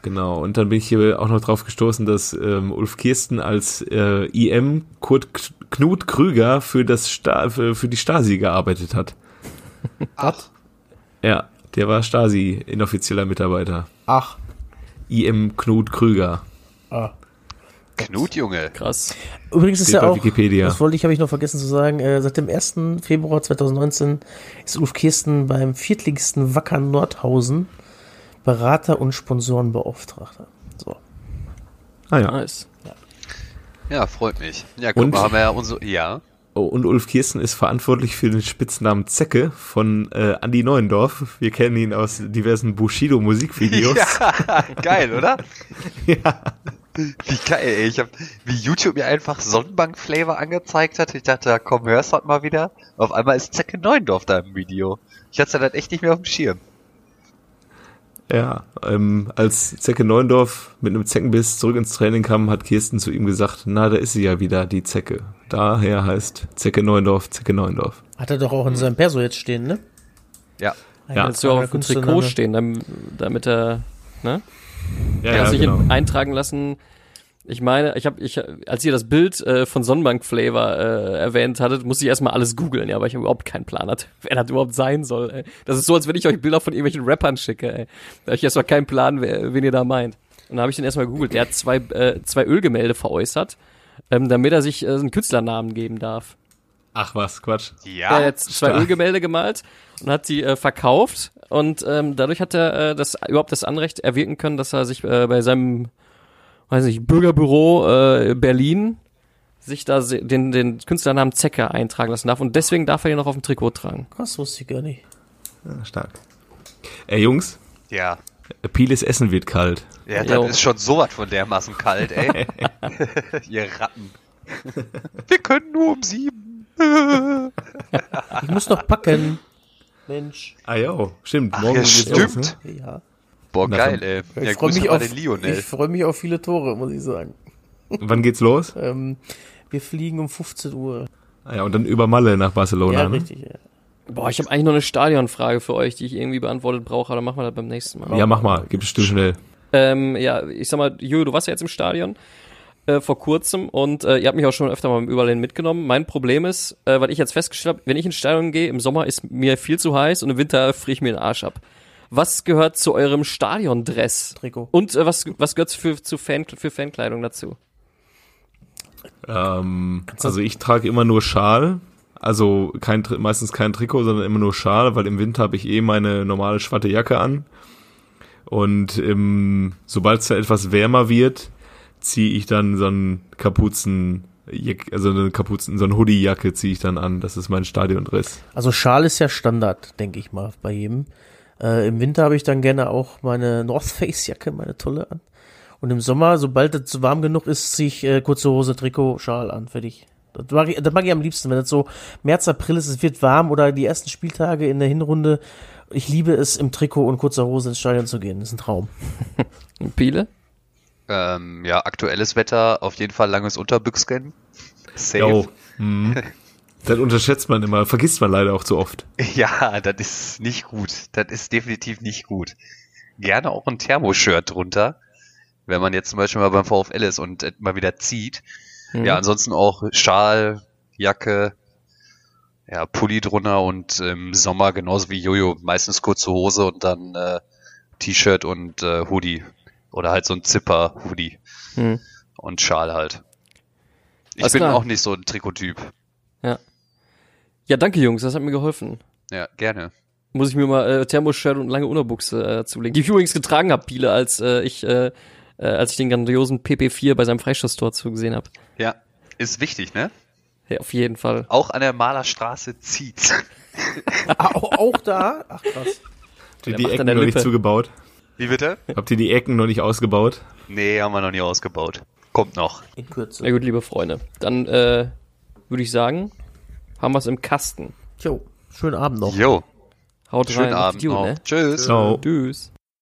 Genau, und dann bin ich hier auch noch drauf gestoßen, dass ähm, Ulf Kirsten als äh, IM Kurt K Knut Krüger für, das Sta für, für die Stasi gearbeitet hat. Ach, Ja, der war Stasi inoffizieller Mitarbeiter. Ach. IM Knut Krüger. Ah. Knut, Junge. Krass. Übrigens ist ja auch, Wikipedia. das wollte ich, habe ich noch vergessen zu sagen, äh, seit dem 1. Februar 2019 ist Ulf Kirsten beim Viertligisten Wacker Nordhausen Berater und Sponsorenbeauftragter. So. Ah ja. Nice. Ja, freut mich. Ja, guck Und? mal, haben wir ja unsere, ja. Oh, und Ulf Kirsten ist verantwortlich für den Spitznamen Zecke von äh, Andy Neuendorf. Wir kennen ihn aus diversen Bushido-Musikvideos. Ja, geil, oder? ja. Wie geil, ey. Ich hab, wie YouTube mir einfach Sonnenbank-Flavor angezeigt hat. Ich dachte, da komm, hörst halt mal wieder. Auf einmal ist Zecke Neuendorf da im Video. Ich hatte das echt nicht mehr auf dem Schirm. Ja, ähm, als Zecke Neuendorf mit einem Zeckenbiss zurück ins Training kam, hat Kirsten zu ihm gesagt, na, da ist sie ja wieder, die Zecke. Daher heißt Zecke Neuendorf, Zecke Neuendorf. Hat er doch auch in seinem Perso jetzt stehen, ne? Ja. Ja. Kannst du auch auf dem. Trikot stehen, damit, damit er, ne? Ja, Er hat sich eintragen lassen. Ich meine, ich habe, ich, als ihr das Bild äh, von Sonnenbank Flavor äh, erwähnt hattet, musste ich erstmal alles googeln, ja, weil ich überhaupt keinen Plan hatte, wer das überhaupt sein soll. Ey. Das ist so, als wenn ich euch Bilder von irgendwelchen Rappern schicke. Ey. Da hab ich erstmal keinen Plan, wer, wen ihr da meint. Und dann habe ich den erstmal gegoogelt. Der hat zwei, äh, zwei Ölgemälde veräußert, ähm, damit er sich äh, einen Künstlernamen geben darf. Ach was, Quatsch. Ja. er hat zwei stark. Ölgemälde gemalt und hat die äh, verkauft und ähm, dadurch hat er äh, das überhaupt das Anrecht erwirken können, dass er sich äh, bei seinem weiß nicht Bürgerbüro äh, Berlin sich da den den Künstlernamen Zecke eintragen lassen darf und deswegen darf er ihn noch auf dem Trikot tragen. Krass, wusste ich gar nicht. Ja, stark. Ey, Jungs, Ja. Piles Essen wird kalt. Ja, Jo. das ist schon sowas von dermaßen kalt, ey. Ihr Ratten. Wir können nur um sieben. Ich muss noch packen. Mensch. Ah jo, stimmt. Ach, Morgen ja, geht's stimmt. los, ne? Ja. Boah, Na, geil, ey. Ich Ja, freue grüß mich, auf, ich freu mich auf viele Tore, muss ich sagen. Wann geht's los? Ähm, wir fliegen um 15 Uhr. Ah ja, und dann über Malle nach Barcelona, ja, ne? richtig. Ja. Boah, ich habe eigentlich noch eine Stadionfrage für euch, die ich irgendwie beantwortet brauche, aber machen wir das beim nächsten Mal. Ja, mach mal, gib bestimmt schnell. Ähm, ja, ich sag mal, Jojo, du warst ja jetzt im Stadion äh, vor kurzem und äh, ihr habt mich auch schon öfter mal überall hin mitgenommen. Mein Problem ist, äh, weil ich jetzt festgestellt habe, wenn ich ins Stadion gehe, im Sommer ist mir viel zu heiß und im Winter friere ich mir den Arsch ab. Was gehört zu eurem Stadiondress? Trikot. Und äh, was, was gehört für, zu Fan, für Fankleidung dazu? Ähm, also ich trage immer nur Schal. Also kein, meistens kein Trikot, sondern immer nur Schal, weil im Winter habe ich eh meine normale schwarze Jacke an. Und im, sobald es dann etwas wärmer wird, ziehe ich dann so einen Kapuzen, also eine Kapuzen, so eine Hoodie-Jacke ziehe ich dann an. Das ist mein Stadiondress. Also Schal ist ja Standard, denke ich mal, bei jedem. Äh, Im Winter habe ich dann gerne auch meine North Face Jacke, meine tolle an. Und im Sommer, sobald es warm genug ist, ziehe ich äh, kurze Hose, Trikot, Schal an, fertig. Das mag, ich, das mag ich am liebsten, wenn es so März, April ist, es wird warm oder die ersten Spieltage in der Hinrunde. Ich liebe es, im Trikot und kurzer Hose ins Stadion zu gehen. Das ist ein Traum. Und Piele? Ähm, ja, aktuelles Wetter, auf jeden Fall langes Unterbüchsken. Safe. Mhm. Das unterschätzt man immer, vergisst man leider auch zu oft. Ja, das ist nicht gut. Das ist definitiv nicht gut. Gerne auch ein Thermoshirt drunter, wenn man jetzt zum Beispiel mal beim VfL ist und mal wieder zieht. Mhm. Ja, ansonsten auch Schal, Jacke, ja, Pulli drunter und im Sommer genauso wie Jojo, meistens kurze Hose und dann äh, T-Shirt und äh, Hoodie. Oder halt so ein Zipper-Hoodie Hm. und Schal halt. Ich Alles bin klar. auch nicht so ein Trikottyp. Ja, danke Jungs, das hat mir geholfen. Ja, gerne. Muss ich mir mal äh, Thermoshirt und lange Unterbuchse äh, zulegen. Die ich übrigens getragen habe, Piele, als äh, ich äh, äh, als ich den grandiosen PP4 bei seinem Freistoßtor zugesehen habe. Ja, ist wichtig, ne? Ja, auf jeden Fall. Auch an der Malerstraße zieht's. auch, auch da? Ach krass. Habt ihr die an Ecken noch nicht zugebaut? Wie bitte? Habt ihr die Ecken noch nicht ausgebaut? Nee, haben wir noch nie ausgebaut. Kommt noch. In Kürze. Na gut, liebe Freunde. Dann äh, würde ich sagen, haben wir es im Kasten. Jo, schönen Abend noch. Jo, Haut schönen rein. Abend You, noch. Ne? Tschüss. Ciao. Tschüss.